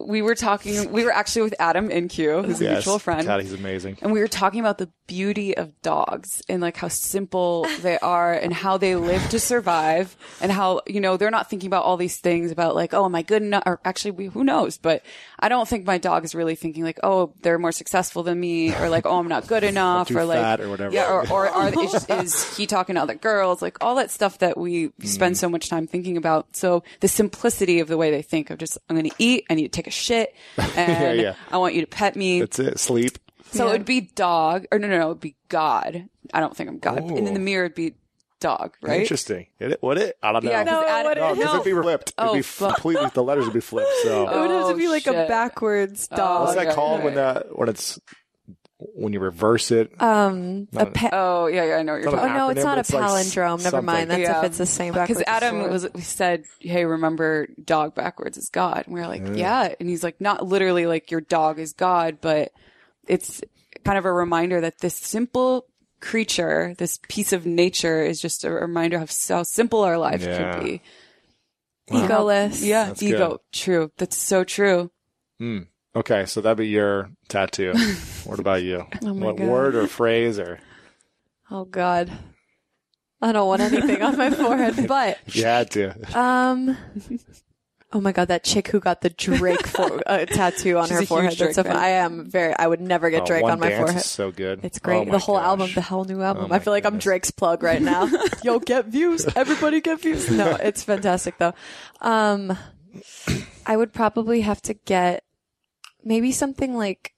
[SPEAKER 3] we were talking. We were actually with Adam InQ, who's a
[SPEAKER 1] Yes.
[SPEAKER 3] mutual friend.
[SPEAKER 1] God, he's amazing.
[SPEAKER 3] And we were talking about the beauty of dogs and like how simple they are and how they live to survive and how, you know, they're not thinking about all these things about like, oh, am I good enough? Or actually, we, who knows? But I don't think my dog is really thinking like, oh, they're more successful than me or like, oh, I'm not good enough
[SPEAKER 1] too
[SPEAKER 3] or like,
[SPEAKER 1] fat or whatever.
[SPEAKER 3] Yeah. Or, or are, is, is he talking to other girls? Like all that stuff that we spend
[SPEAKER 1] Mm.
[SPEAKER 3] so much time thinking about. So the simplicity of the way they think of just, I'm going to eat, I need to take a shit and
[SPEAKER 1] yeah.
[SPEAKER 3] I want you to pet me.
[SPEAKER 1] That's it. Sleep.
[SPEAKER 3] So
[SPEAKER 2] Yeah.
[SPEAKER 3] it would be dog, or no, no, no, it would be God. I don't think I'm God. And in the mirror, it'd be dog, right?
[SPEAKER 1] Interesting. It, it- would it? I don't know.
[SPEAKER 3] Yeah, 'cause
[SPEAKER 2] No, it
[SPEAKER 3] Adam-
[SPEAKER 2] wouldn't.
[SPEAKER 1] no, because
[SPEAKER 3] no.
[SPEAKER 1] it'd be flipped. It'd
[SPEAKER 3] Oh,
[SPEAKER 1] be
[SPEAKER 3] fuck.
[SPEAKER 1] completely. The letters would be flipped. So
[SPEAKER 2] It would have to
[SPEAKER 3] Oh,
[SPEAKER 2] be like a
[SPEAKER 3] shit.
[SPEAKER 2] backwards
[SPEAKER 3] Oh,
[SPEAKER 2] dog.
[SPEAKER 1] what's that
[SPEAKER 3] yeah,
[SPEAKER 1] called
[SPEAKER 3] yeah,
[SPEAKER 1] when that when it's when you reverse it?
[SPEAKER 2] um, a
[SPEAKER 1] Not-
[SPEAKER 2] pe-
[SPEAKER 3] Oh, yeah, yeah, I know what you're talking.
[SPEAKER 1] about.
[SPEAKER 2] oh no, it's not a
[SPEAKER 1] it's like s-
[SPEAKER 2] palindrome. Never mind. That's
[SPEAKER 3] Yeah.
[SPEAKER 2] if it's the same backwards.
[SPEAKER 3] Because.
[SPEAKER 2] Adam
[SPEAKER 3] was we said, "Hey, remember dog backwards is God," and we are like, "Yeah," and he's like, "Not literally like your dog is God, but it's kind of a reminder that this simple creature, this piece of nature, is just a reminder of how simple our life
[SPEAKER 1] Yeah.
[SPEAKER 3] can be."
[SPEAKER 2] egoless.
[SPEAKER 3] Yeah,
[SPEAKER 1] That's
[SPEAKER 3] ego.
[SPEAKER 1] good.
[SPEAKER 3] True. That's so true.
[SPEAKER 1] Okay, so that'd be your tattoo. what about you?
[SPEAKER 2] Oh my
[SPEAKER 1] what
[SPEAKER 2] God.
[SPEAKER 1] word or phrase or
[SPEAKER 2] Oh God. I don't want anything on my forehead, but
[SPEAKER 1] if you had to?
[SPEAKER 2] um. Oh my God, that chick who got the Drake for, uh, tattoo on
[SPEAKER 3] She's
[SPEAKER 2] her forehead. That's so fun.
[SPEAKER 3] fan.
[SPEAKER 2] I am very. I would never get
[SPEAKER 1] Oh,
[SPEAKER 2] Drake
[SPEAKER 1] One
[SPEAKER 2] on my
[SPEAKER 1] Dance
[SPEAKER 2] forehead.
[SPEAKER 1] Is so good.
[SPEAKER 2] It's great.
[SPEAKER 1] Oh
[SPEAKER 2] the whole
[SPEAKER 1] gosh.
[SPEAKER 2] album, the whole new album.
[SPEAKER 1] Oh
[SPEAKER 2] I feel
[SPEAKER 1] my
[SPEAKER 2] like I'm. Drake's plug right now. Yo, get views. Everybody get views. No, it's fantastic though. Um, I would probably have to get maybe something like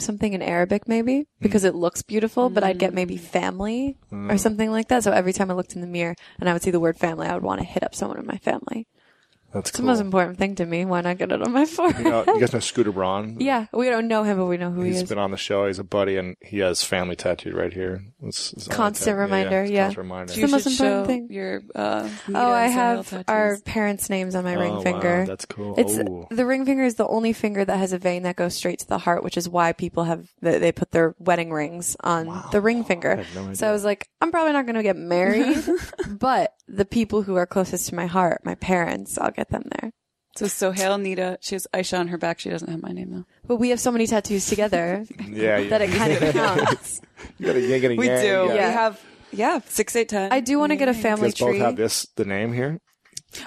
[SPEAKER 2] something in Arabic, maybe because it looks beautiful. But I'd get maybe family or something like that. So every time I looked in the mirror and I would see the word family, I would want to hit up someone in my family.
[SPEAKER 1] That's
[SPEAKER 2] It's
[SPEAKER 1] cool.
[SPEAKER 2] the most important thing to me. Why not get it on my forehead?
[SPEAKER 1] You, know, you guys know Scooter Braun?
[SPEAKER 2] yeah, we don't know him, but we know who he
[SPEAKER 1] He's
[SPEAKER 2] is.
[SPEAKER 1] been on the show. He's a buddy, and he has family tattooed right here. It's, it's
[SPEAKER 2] Constant
[SPEAKER 1] the tat-
[SPEAKER 2] reminder,
[SPEAKER 1] it's
[SPEAKER 2] yeah.
[SPEAKER 1] Constant reminder.
[SPEAKER 2] the most important
[SPEAKER 3] show
[SPEAKER 2] thing.
[SPEAKER 3] Your uh,
[SPEAKER 2] Oh, I have
[SPEAKER 3] tattoos.
[SPEAKER 2] our parents' names on my
[SPEAKER 1] Oh,
[SPEAKER 2] ring
[SPEAKER 1] wow,
[SPEAKER 2] finger.
[SPEAKER 1] that's cool.
[SPEAKER 2] It's
[SPEAKER 1] Ooh.
[SPEAKER 2] the ring finger is the only finger that has a vein that goes straight to the heart, which is why people have they they put their wedding rings on the ring finger.
[SPEAKER 1] had no
[SPEAKER 2] so I was like, I'm probably not going to get married, but the people who are closest to my heart, my parents, I'll get them there.
[SPEAKER 3] So Sohail Nita, she has Aisha on her back. She doesn't have my name though.
[SPEAKER 2] But we have so many tattoos together
[SPEAKER 1] yeah, yeah.
[SPEAKER 2] that it kind of counts.
[SPEAKER 1] you got a yin and a
[SPEAKER 3] We do.
[SPEAKER 1] Yeah.
[SPEAKER 3] We have yeah six, eight, ten.
[SPEAKER 2] I do want to get a family
[SPEAKER 1] guys both have this, the name here.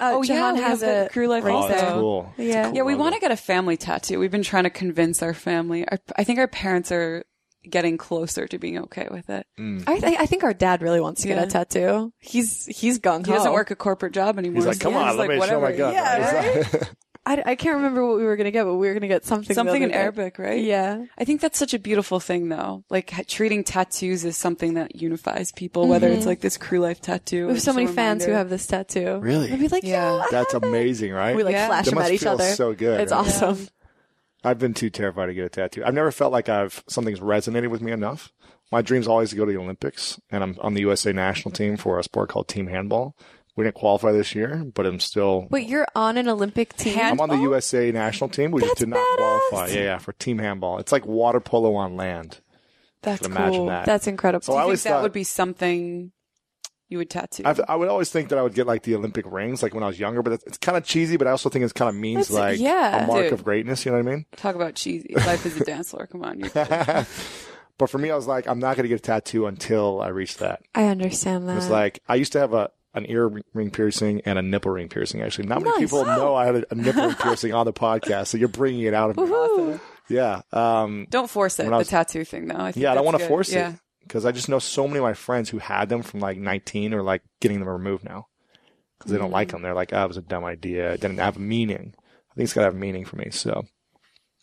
[SPEAKER 2] Uh,
[SPEAKER 3] Oh, yeah,
[SPEAKER 2] Jahan
[SPEAKER 3] we
[SPEAKER 2] has
[SPEAKER 3] have
[SPEAKER 2] a
[SPEAKER 3] crew life
[SPEAKER 2] ring
[SPEAKER 1] Oh,
[SPEAKER 3] also.
[SPEAKER 1] that's
[SPEAKER 2] there.
[SPEAKER 1] cool. That's
[SPEAKER 2] Yeah.
[SPEAKER 1] cool
[SPEAKER 3] Yeah, we want to get a family tattoo. We've been trying to convince our family. Our, I think our parents are getting closer to being okay with it.
[SPEAKER 2] I, th- I think our dad really wants to get a tattoo. He's he's gung
[SPEAKER 3] He doesn't work a corporate job anymore.
[SPEAKER 1] He's like, come
[SPEAKER 3] Yeah,
[SPEAKER 1] on, let
[SPEAKER 3] like,
[SPEAKER 1] me show my gun.
[SPEAKER 2] Yeah,
[SPEAKER 1] Right?
[SPEAKER 2] I, I can't remember what we were gonna get, but we were gonna get something.
[SPEAKER 3] Something in
[SPEAKER 2] day.
[SPEAKER 3] Arabic, right?
[SPEAKER 2] Yeah.
[SPEAKER 3] I think that's such a beautiful thing, though. Like ha- treating tattoos as something that unifies people, whether it's like this crew life tattoo.
[SPEAKER 2] Mm-hmm. We have so many fans who have this tattoo.
[SPEAKER 1] Really?
[SPEAKER 2] They'll be like,
[SPEAKER 3] Yeah.
[SPEAKER 2] yeah,
[SPEAKER 1] That's amazing, right?
[SPEAKER 2] We like
[SPEAKER 3] Yeah.
[SPEAKER 2] flash
[SPEAKER 1] That
[SPEAKER 2] them at each
[SPEAKER 1] feel
[SPEAKER 2] other.
[SPEAKER 1] so good,
[SPEAKER 2] It's
[SPEAKER 1] right?
[SPEAKER 2] awesome.
[SPEAKER 1] I've been too terrified to get a tattoo. I've never felt like I've something's resonated with me enough. My dream's always to go to the Olympics, and I'm on the USA national team for a sport called team handball. We didn't qualify this year, but I'm still.
[SPEAKER 2] Wait, you're on an Olympic team?
[SPEAKER 1] I'm on the USA national team. We
[SPEAKER 2] That's
[SPEAKER 1] did not
[SPEAKER 2] badass.
[SPEAKER 1] qualify. Yeah, yeah, for team handball. It's like water polo on land.
[SPEAKER 3] That's
[SPEAKER 1] imagine
[SPEAKER 3] cool.
[SPEAKER 1] that.
[SPEAKER 2] That's incredible.
[SPEAKER 1] So
[SPEAKER 3] Do
[SPEAKER 1] I
[SPEAKER 3] you
[SPEAKER 1] always
[SPEAKER 3] think that
[SPEAKER 1] thought-
[SPEAKER 3] would be something you would tattoo?
[SPEAKER 1] I've, I would always think that I would get like the Olympic rings, like when I was younger, but it's, it's kind of cheesy. But I also think it's kind of means
[SPEAKER 2] That's-
[SPEAKER 1] like
[SPEAKER 2] yeah.
[SPEAKER 1] a mark
[SPEAKER 3] Dude.
[SPEAKER 1] of greatness. You know what I mean?
[SPEAKER 3] Talk about cheesy. Life is a dance floor. Come on.
[SPEAKER 1] But for me, I was like, I'm not going to get a tattoo until I reach that.
[SPEAKER 2] I understand that.
[SPEAKER 1] It's like I used to have a an ear ring piercing and a nipple ring piercing. Actually, not many
[SPEAKER 2] Nice.
[SPEAKER 1] people know I had a, a nipple ring piercing on the podcast, so you're bringing it out of me. Yeah, um,
[SPEAKER 3] Don't force it. The
[SPEAKER 1] was-
[SPEAKER 3] tattoo thing, though. I think
[SPEAKER 1] yeah. I don't want to force
[SPEAKER 3] yeah.
[SPEAKER 1] it because I just know so many of my friends who had them from like 19 or like getting them removed now because they don't like
[SPEAKER 3] Mm.
[SPEAKER 1] them. They're like, "Ah, it was a dumb idea. It didn't have meaning." I think it's got to have meaning for me. So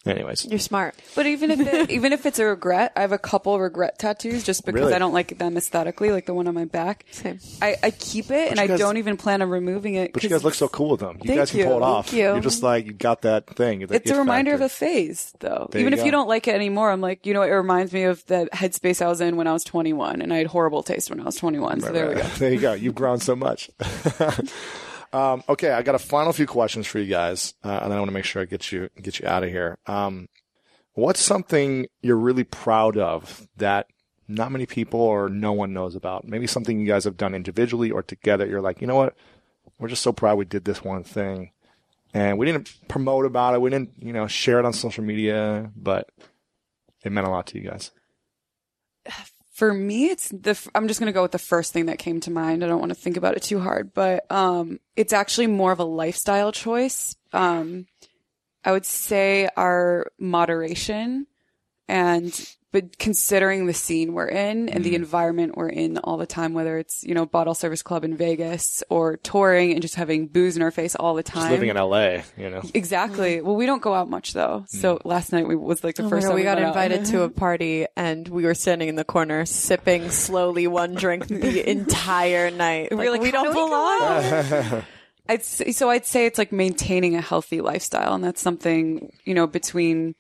[SPEAKER 1] Anyways,
[SPEAKER 2] You're smart.
[SPEAKER 3] But even if it, even if it's a regret, I have a couple regret tattoos just because
[SPEAKER 4] Really?
[SPEAKER 3] I don't like them aesthetically, like the one on my back.
[SPEAKER 2] Same.
[SPEAKER 3] I, I keep it and
[SPEAKER 1] you
[SPEAKER 3] I
[SPEAKER 1] guys-
[SPEAKER 3] don't even plan on removing it.
[SPEAKER 1] but you
[SPEAKER 3] 'cause
[SPEAKER 1] guys look so cool with them. You
[SPEAKER 3] Thank
[SPEAKER 1] guys can
[SPEAKER 3] you.
[SPEAKER 1] pull it
[SPEAKER 3] Thank
[SPEAKER 1] off.
[SPEAKER 2] you.
[SPEAKER 1] are just like you got that thing. that
[SPEAKER 3] It's
[SPEAKER 1] it
[SPEAKER 3] a reminder of
[SPEAKER 1] factor.
[SPEAKER 3] a phase, though.
[SPEAKER 1] There
[SPEAKER 3] even
[SPEAKER 1] you
[SPEAKER 3] if
[SPEAKER 1] go.
[SPEAKER 3] you don't like it anymore, I'm like, you know, it reminds me of the headspace I was in when I was 21, and I had horrible taste when I was 21. So there we go.
[SPEAKER 1] there you go. You've grown so much. um, okay, I got a final few questions for you guys, uh, and I want to make sure I get you get you out of here. Um, what's something you're really proud of that not many people or no one knows about? Maybe something you guys have done individually or together. You're like, you know what? We're just so proud we did this one thing, and we didn't promote about it. We didn't, you know, share it on social media, but it meant a lot to you guys.
[SPEAKER 3] For me, it's the, I'm just going to go with the first thing that came to mind. I don't want to think about it too hard, but, um, it's actually more of a lifestyle choice. Um, I would say our moderation and, but considering the scene we're in and the mm. environment we're in all the time, whether it's, you know, bottle service club in Vegas or touring and just having booze in our face all the time.
[SPEAKER 1] Just living in LA, you know.
[SPEAKER 3] Exactly. Mm. Well, we don't go out much though. Mm. So last night we was like the
[SPEAKER 2] Oh my
[SPEAKER 3] first
[SPEAKER 2] God,
[SPEAKER 3] time
[SPEAKER 2] we got
[SPEAKER 3] went out.
[SPEAKER 2] invited to a party and we were standing in the corner sipping slowly one drink the entire night.
[SPEAKER 3] We
[SPEAKER 2] Like,
[SPEAKER 3] were like,
[SPEAKER 2] we don't
[SPEAKER 3] go
[SPEAKER 2] belong.
[SPEAKER 3] I'd so I'd say it's like maintaining a healthy lifestyle, and that's something you know between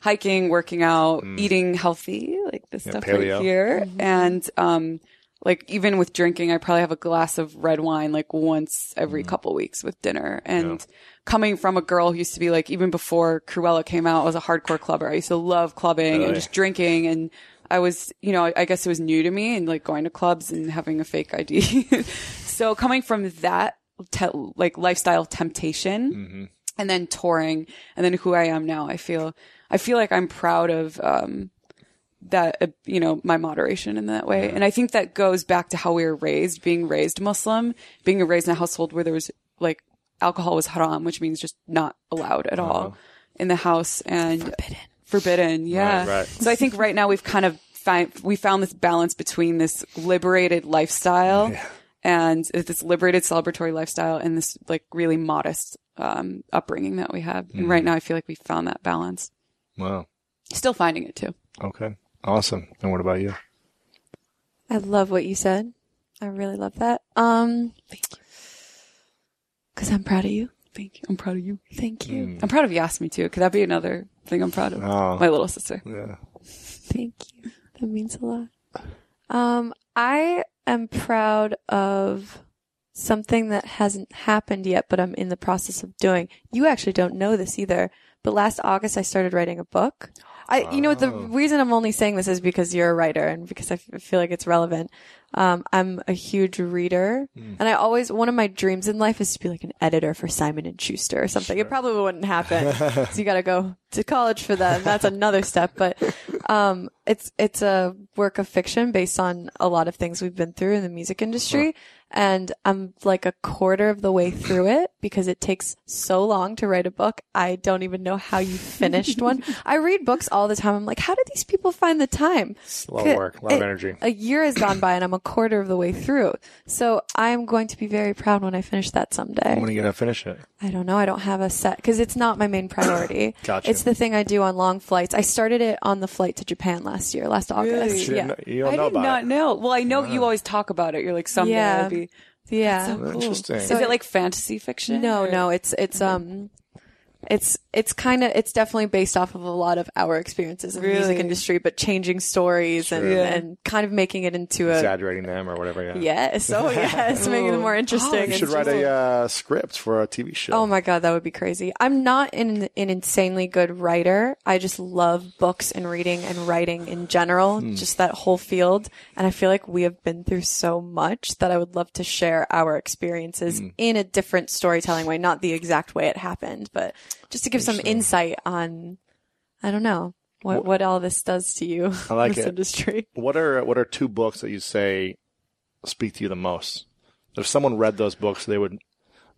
[SPEAKER 3] hiking, working out, mm. eating healthy, like this stuff
[SPEAKER 1] paleo.
[SPEAKER 3] right here, mm-hmm. and um, like even with drinking, I probably have a glass of red wine like once every mm. couple weeks with dinner, and. Coming from a girl who used to be like, even before Krewella came out, I was a hardcore clubber. I used to love clubbing
[SPEAKER 1] Really?
[SPEAKER 3] and just drinking. And I was, you know, I guess it was new to me and like going to clubs and having a fake ID. so coming from that te- like lifestyle temptation mm-hmm. and then touring and then who I am now, I feel, I feel like I'm proud of, um, that, uh, you know, my moderation in that way. And I think that goes back to how we were raised, being raised Muslim, being raised in a household where there was like alcohol was haram, which means just not allowed at all in the house and forbidden. Forbidden. Yeah.
[SPEAKER 1] Right, right.
[SPEAKER 3] So I think right now we've kind of find, we found this balance between this liberated lifestyle and this liberated celebratory lifestyle and this like really modest um, upbringing that we have. And right now I feel like we found that balance.
[SPEAKER 1] Wow.
[SPEAKER 3] Still finding it too.
[SPEAKER 1] Okay. Awesome. And what about you?
[SPEAKER 2] I love what you said. I really love that. Um, Thank you. because I'm proud of you.
[SPEAKER 3] Thank you. I'm proud of you.
[SPEAKER 2] Thank you.
[SPEAKER 1] Mm.
[SPEAKER 3] I'm proud of Yasmi too. Could that be another thing I'm proud of?
[SPEAKER 1] Oh.
[SPEAKER 3] My little sister.
[SPEAKER 1] Yeah.
[SPEAKER 2] Thank you. That means a lot. Um, I am proud of something that hasn't happened yet, but I'm in the process of doing. You actually don't know this either, but last August I started writing a book. I, you know, the reason I'm only saying this is because you're a writer and because I f- feel like it's relevant. Um, I'm a huge reader and I always, one of my dreams in life is to be like an editor for Simon and Schuster or something. It probably wouldn't happen. so you got to go to college for that. And that's another step, but, um, it's, it's a work of fiction based on a lot of things we've been through in the music industry. And I'm like a quarter of the way through it because it takes so long to write a book. I don't even know how you finished one. I read books all the time. I'm like, how do these people find the time?
[SPEAKER 1] It's a lot of work, a lot of energy.
[SPEAKER 2] A year has gone by and I'm a quarter of the way through. So I'm going to be very proud when I finish that someday.
[SPEAKER 1] When are you going to finish it?
[SPEAKER 2] I don't know. I don't have a set because it's not my main priority.
[SPEAKER 1] Gotcha.
[SPEAKER 2] It's the thing I do on long flights. I started it on the flight to Japan last year, last August.
[SPEAKER 1] You,
[SPEAKER 2] Yeah.
[SPEAKER 1] didn't know- you don't
[SPEAKER 3] I
[SPEAKER 1] know
[SPEAKER 3] did
[SPEAKER 1] about
[SPEAKER 3] not
[SPEAKER 1] it.
[SPEAKER 3] know. Well, I know you always talk about it. You're like someday
[SPEAKER 2] Yeah.
[SPEAKER 3] I'll be.
[SPEAKER 2] Yeah.
[SPEAKER 3] So cool.
[SPEAKER 1] Interesting.
[SPEAKER 3] Is it like fantasy fiction?
[SPEAKER 2] No,
[SPEAKER 3] or-
[SPEAKER 2] no, it's it's um it's it's kind of it's definitely based off of a lot of our experiences in the music industry, but changing stories and
[SPEAKER 3] Yeah.
[SPEAKER 2] and kind of making it into a
[SPEAKER 1] Exaggerating them or whatever. Yeah.
[SPEAKER 2] yes, oh yes, making it more interesting.
[SPEAKER 1] You should write
[SPEAKER 2] just-
[SPEAKER 1] a uh, script for a TV show.
[SPEAKER 2] Oh my god, that would be crazy. I'm not an, an insanely good writer. I just love books and reading and writing in general, just that whole field. And I feel like we have been through so much that I would love to share our experiences in a different storytelling way, not the exact way it happened, but just to give some insight on, I don't know, what, what all this does to you,
[SPEAKER 1] I like
[SPEAKER 2] this
[SPEAKER 1] it.
[SPEAKER 2] industry.
[SPEAKER 1] What are what are two books that you say speak to you the most? If someone read those books, they would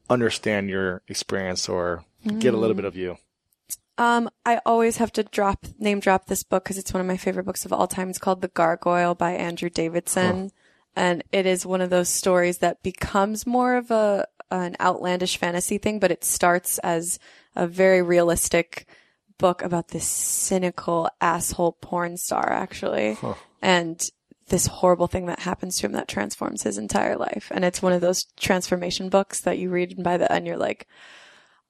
[SPEAKER 1] understand your experience or get a little bit of you.
[SPEAKER 2] Um, I always have to drop name drop this book because it's one of my favorite books of all time. It's called The Gargoyle by Andrew Davidson, and it is one of those stories that becomes more of a an outlandish fantasy thing, but it starts as a very realistic book about this cynical asshole porn star, actually, and this horrible thing that happens to him that transforms his entire life. And it's one of those transformation books that you read, and by the end, you're like,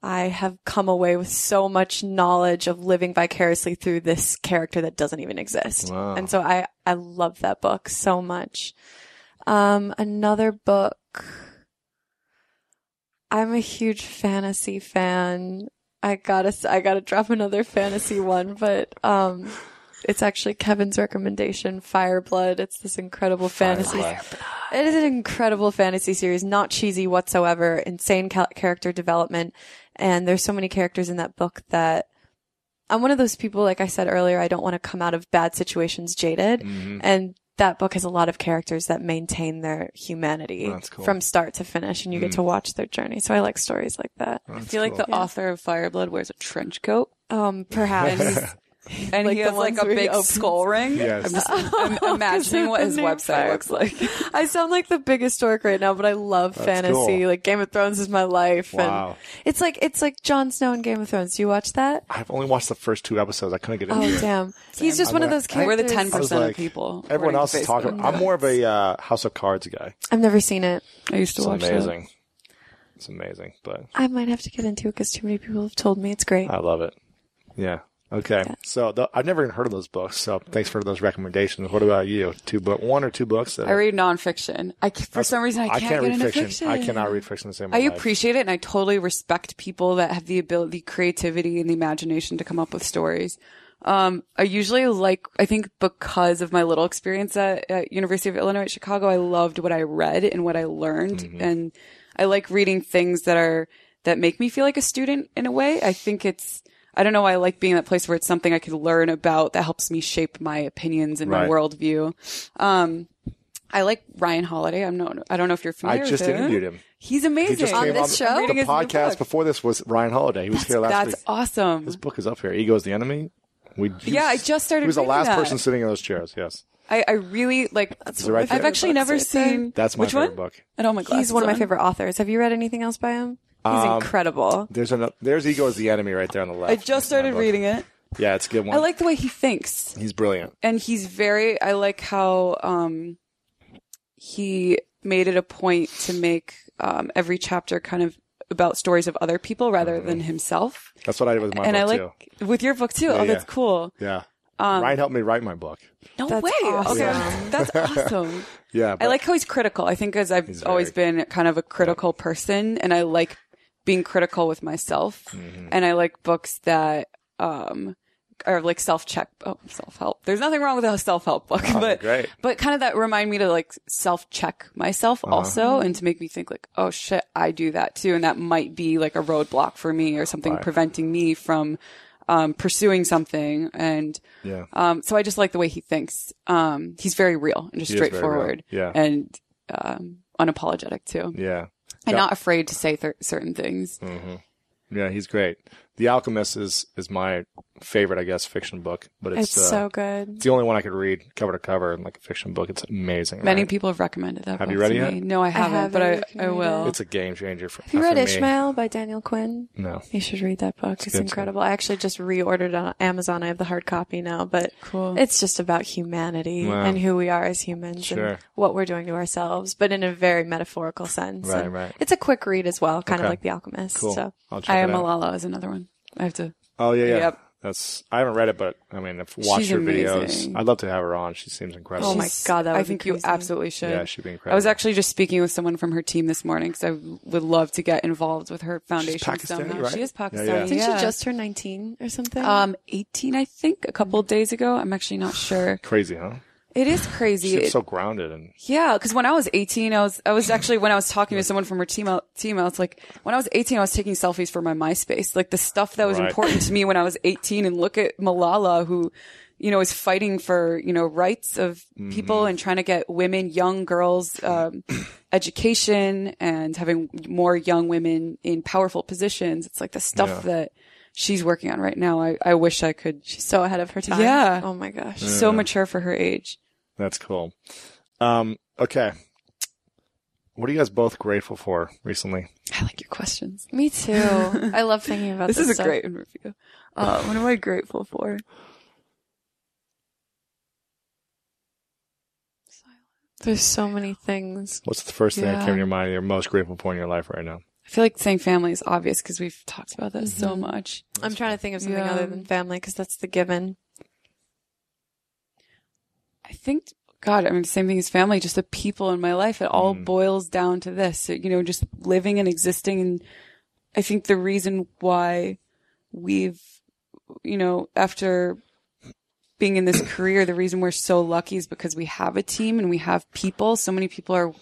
[SPEAKER 2] I have come away with so much knowledge of living vicariously through this character that doesn't even exist.
[SPEAKER 1] Wow.
[SPEAKER 2] And so I, I love that book so much. Um, another book. I'm a huge fantasy fan. I gotta, I gotta drop another fantasy one, but, um, it's actually Kevin's recommendation, Fireblood. It's this incredible fantasy. Fireblood. It is an incredible fantasy series, not cheesy whatsoever, insane ca- character development. And there's so many characters in that book that I'm one of those people, like I said earlier, I don't want to come out of bad situations jaded.
[SPEAKER 1] Mm-hmm.
[SPEAKER 2] And that book has a lot of characters that maintain their humanity
[SPEAKER 1] That's cool.
[SPEAKER 2] from start to finish and you get to watch their journey. So I like stories like that.
[SPEAKER 3] I feel like the author of Fireblood wears a trench coat.
[SPEAKER 2] Um, perhaps.
[SPEAKER 3] And
[SPEAKER 2] Like
[SPEAKER 3] he has like a big skull ring.
[SPEAKER 1] Yes.
[SPEAKER 3] I'm just I'm imagining what his
[SPEAKER 2] The name
[SPEAKER 3] website looks like.
[SPEAKER 2] I sound like the biggest dork right now, but I love fantasy.
[SPEAKER 1] cool.
[SPEAKER 2] Like Game of Thrones is my life.
[SPEAKER 1] Wow.
[SPEAKER 2] And it's like it's like Jon Snow in Game of Thrones. Do you watch that?
[SPEAKER 1] I've only watched the first two episodes. I couldn't get into it.
[SPEAKER 2] Oh
[SPEAKER 1] it.
[SPEAKER 2] damn. He's just one of those kids.
[SPEAKER 3] We're
[SPEAKER 2] characters.
[SPEAKER 3] the ten
[SPEAKER 1] I was
[SPEAKER 3] percent
[SPEAKER 1] like,
[SPEAKER 3] of people.
[SPEAKER 1] Everyone else is talking.
[SPEAKER 3] Facebook.
[SPEAKER 1] I'm more of a uh, House of Cards guy.
[SPEAKER 2] I've never seen it.
[SPEAKER 3] I used to
[SPEAKER 1] It's
[SPEAKER 3] watch that.
[SPEAKER 1] amazing. It's amazing, but
[SPEAKER 2] I might have to get into it because too many people have told me it's great.
[SPEAKER 1] I love it. Yeah. Okay. So th- I've never even heard of those books. So thanks for those recommendations. What about you? Two book, one or two books? That
[SPEAKER 3] I read nonfiction. I for some reason I can't, get
[SPEAKER 1] read
[SPEAKER 3] into
[SPEAKER 1] fiction.
[SPEAKER 3] fiction.
[SPEAKER 1] I cannot read fiction the same.
[SPEAKER 3] I appreciate it and I totally respect people that have the ability, the creativity and the imagination to come up with stories. Um, I usually like, I think because of my little experience at, at University of Illinois at Chicago, I loved what I read and what I learned.
[SPEAKER 1] Mm-hmm.
[SPEAKER 3] And I like reading things that are, that make me feel like a student in a way. I think it's, I don't know why I like being in that place where it's something I could learn about that helps me shape my opinions and my worldview. Um, I like Ryan Holiday. I'm not, I don't know if you're familiar.
[SPEAKER 1] I
[SPEAKER 3] familiar
[SPEAKER 1] just
[SPEAKER 3] with him.
[SPEAKER 1] interviewed him.
[SPEAKER 3] He's
[SPEAKER 1] He
[SPEAKER 3] amazing.
[SPEAKER 1] just
[SPEAKER 2] On
[SPEAKER 1] came
[SPEAKER 2] this
[SPEAKER 1] on
[SPEAKER 2] show?
[SPEAKER 1] the
[SPEAKER 3] Reading
[SPEAKER 1] podcast before this was Ryan Holiday. He was here last
[SPEAKER 3] That's
[SPEAKER 1] week.
[SPEAKER 3] That's awesome.
[SPEAKER 1] His book is up here. Ego is the enemy. We
[SPEAKER 3] Yeah, I just started
[SPEAKER 1] He was the last
[SPEAKER 3] that.
[SPEAKER 1] person sitting in those chairs. Yes,
[SPEAKER 3] I, I really like.
[SPEAKER 1] it right there?
[SPEAKER 3] I've actually never
[SPEAKER 2] books right there.
[SPEAKER 3] seen.
[SPEAKER 1] that's my
[SPEAKER 3] which
[SPEAKER 1] favorite
[SPEAKER 3] one?
[SPEAKER 1] book.
[SPEAKER 3] I don't my god,
[SPEAKER 2] He's one of my favorite authors. Have you read anything else by him? He's
[SPEAKER 1] Um,
[SPEAKER 2] incredible.
[SPEAKER 1] There's an there's ego is the enemy right there on the left.
[SPEAKER 3] I just started reading it.
[SPEAKER 1] Yeah, it's a good one.
[SPEAKER 3] I like the way he thinks,
[SPEAKER 1] He's brilliant.
[SPEAKER 3] and he's very. I like how um he made it a point to make um every chapter kind of about stories of other people rather than himself.
[SPEAKER 1] That's what I did with my
[SPEAKER 3] and I
[SPEAKER 1] book
[SPEAKER 3] like
[SPEAKER 1] too.
[SPEAKER 3] with your book too.
[SPEAKER 1] Yeah,
[SPEAKER 3] oh, that's
[SPEAKER 1] yeah.
[SPEAKER 3] cool.
[SPEAKER 1] Yeah. Ryan helped me write my book.
[SPEAKER 3] No
[SPEAKER 2] That's
[SPEAKER 3] way.
[SPEAKER 2] awesome.
[SPEAKER 3] Okay, that's awesome.
[SPEAKER 1] Yeah.
[SPEAKER 3] I like how he's critical. I think as I've always
[SPEAKER 1] very-
[SPEAKER 3] been kind of a critical person and I like being critical with myself
[SPEAKER 1] Mm-hmm.
[SPEAKER 3] and I like books that, um, are like self-check, oh, self-help. There's nothing wrong with a self-help book, but,
[SPEAKER 1] Oh, great. Uh-huh.
[SPEAKER 3] but kind of that remind me to like self-check myself also and to make me think like, oh shit, I do that too. And that might be like a roadblock for me or something
[SPEAKER 1] Right.
[SPEAKER 3] preventing me from, um, pursuing something. And,
[SPEAKER 1] Yeah.
[SPEAKER 3] um, so I just like the way he thinks. Um, he's very real and just
[SPEAKER 1] He is very real.
[SPEAKER 3] straightforward.
[SPEAKER 1] Yeah.
[SPEAKER 3] And, um, unapologetic too.
[SPEAKER 1] Yeah.
[SPEAKER 3] And
[SPEAKER 1] Yeah.
[SPEAKER 3] not afraid to say th- certain things. Mm-hmm.
[SPEAKER 1] Yeah, he's great. The Alchemist is is my favorite, I guess, fiction book. But it's,
[SPEAKER 2] It's
[SPEAKER 1] uh,
[SPEAKER 2] so good.
[SPEAKER 1] it's the only one I could read cover to cover in like a fiction book. It's amazing.
[SPEAKER 3] Many
[SPEAKER 1] right?
[SPEAKER 3] people have recommended that.
[SPEAKER 1] Have
[SPEAKER 3] book
[SPEAKER 1] you read it yet?
[SPEAKER 3] No, I haven't,
[SPEAKER 2] haven't.
[SPEAKER 3] but I,
[SPEAKER 2] You
[SPEAKER 3] I will.
[SPEAKER 1] It's a game changer for.
[SPEAKER 2] Have you read
[SPEAKER 1] for me.
[SPEAKER 2] Ishmael by Daniel Quinn?
[SPEAKER 1] No.
[SPEAKER 2] You should read that book. It's
[SPEAKER 1] good, too.
[SPEAKER 2] incredible. I actually just reordered it on Amazon. I have the hard copy now, but
[SPEAKER 3] Cool.
[SPEAKER 2] it's just about humanity
[SPEAKER 1] Wow.
[SPEAKER 2] and who we are as humans
[SPEAKER 1] Sure.
[SPEAKER 2] and what we're doing to ourselves, but in a very metaphorical sense.
[SPEAKER 1] Right,
[SPEAKER 2] And
[SPEAKER 1] right.
[SPEAKER 2] It's a quick read as well, kind
[SPEAKER 1] Okay.
[SPEAKER 2] of like The Alchemist.
[SPEAKER 1] Cool.
[SPEAKER 2] So
[SPEAKER 1] I'll check
[SPEAKER 3] I
[SPEAKER 1] it
[SPEAKER 3] am. Malala is another one. I have to.
[SPEAKER 1] Oh yeah, yeah.
[SPEAKER 3] Yep.
[SPEAKER 1] That's I haven't read it, but I mean, I've watched
[SPEAKER 3] She's
[SPEAKER 1] her videos. I'd love to have her on. She seems incredible.
[SPEAKER 2] Oh my God, that
[SPEAKER 3] I
[SPEAKER 2] would be
[SPEAKER 3] think you absolutely should.
[SPEAKER 1] Yeah, she'd be
[SPEAKER 3] I was actually just speaking with someone from her team this morning because I would love to get involved with her foundation
[SPEAKER 1] Pakistani,
[SPEAKER 3] somehow.
[SPEAKER 1] right?
[SPEAKER 3] She is Pakistani.
[SPEAKER 1] yeah.
[SPEAKER 2] I think
[SPEAKER 3] yeah.
[SPEAKER 2] she just turned 19 or something.
[SPEAKER 3] um 18, I think, a couple of days ago. I'm actually not sure.
[SPEAKER 1] crazy, huh?
[SPEAKER 3] It is crazy.
[SPEAKER 1] She's so grounded and
[SPEAKER 3] Yeah, because when I was 18, I was I was actually when I was talking to someone from her team out team, I was like, when I was 18, I was taking selfies for my MySpace, like the stuff that was
[SPEAKER 1] Right.
[SPEAKER 3] important to me when I was 18. And look at Malala, who, you know, is fighting for you know rights of people and trying to get women, young girls, um, education and having more young women in powerful positions. It's like the stuff
[SPEAKER 1] Yeah.
[SPEAKER 3] that she's working on right now. I I wish I could.
[SPEAKER 2] She's so ahead of her time.
[SPEAKER 3] Yeah.
[SPEAKER 2] Oh my gosh.
[SPEAKER 3] She's so mature for her age.
[SPEAKER 1] that's cool. Um, okay. What are you guys both grateful for recently?
[SPEAKER 3] I like your questions.
[SPEAKER 2] Me too. I love thinking about
[SPEAKER 3] This
[SPEAKER 2] this.
[SPEAKER 3] is a
[SPEAKER 2] stuff.
[SPEAKER 3] great interview. Uh, what am I grateful for? Silence.
[SPEAKER 2] There's so many things.
[SPEAKER 1] What's the first thing that came to your mind you're most grateful for in your life right now?
[SPEAKER 3] I feel like saying family is obvious because we've talked about this so mm-hmm. much.
[SPEAKER 2] I'm trying to think of something
[SPEAKER 3] Yeah.
[SPEAKER 2] other than family because that's the given.
[SPEAKER 3] I think, God, I mean, same thing as family, just the people in my life. It all mm. boils down to this, you know, just living and existing. And I think the reason why we've, you know, after being in this career, the reason we're so lucky is because we have a team and we have people. So many people are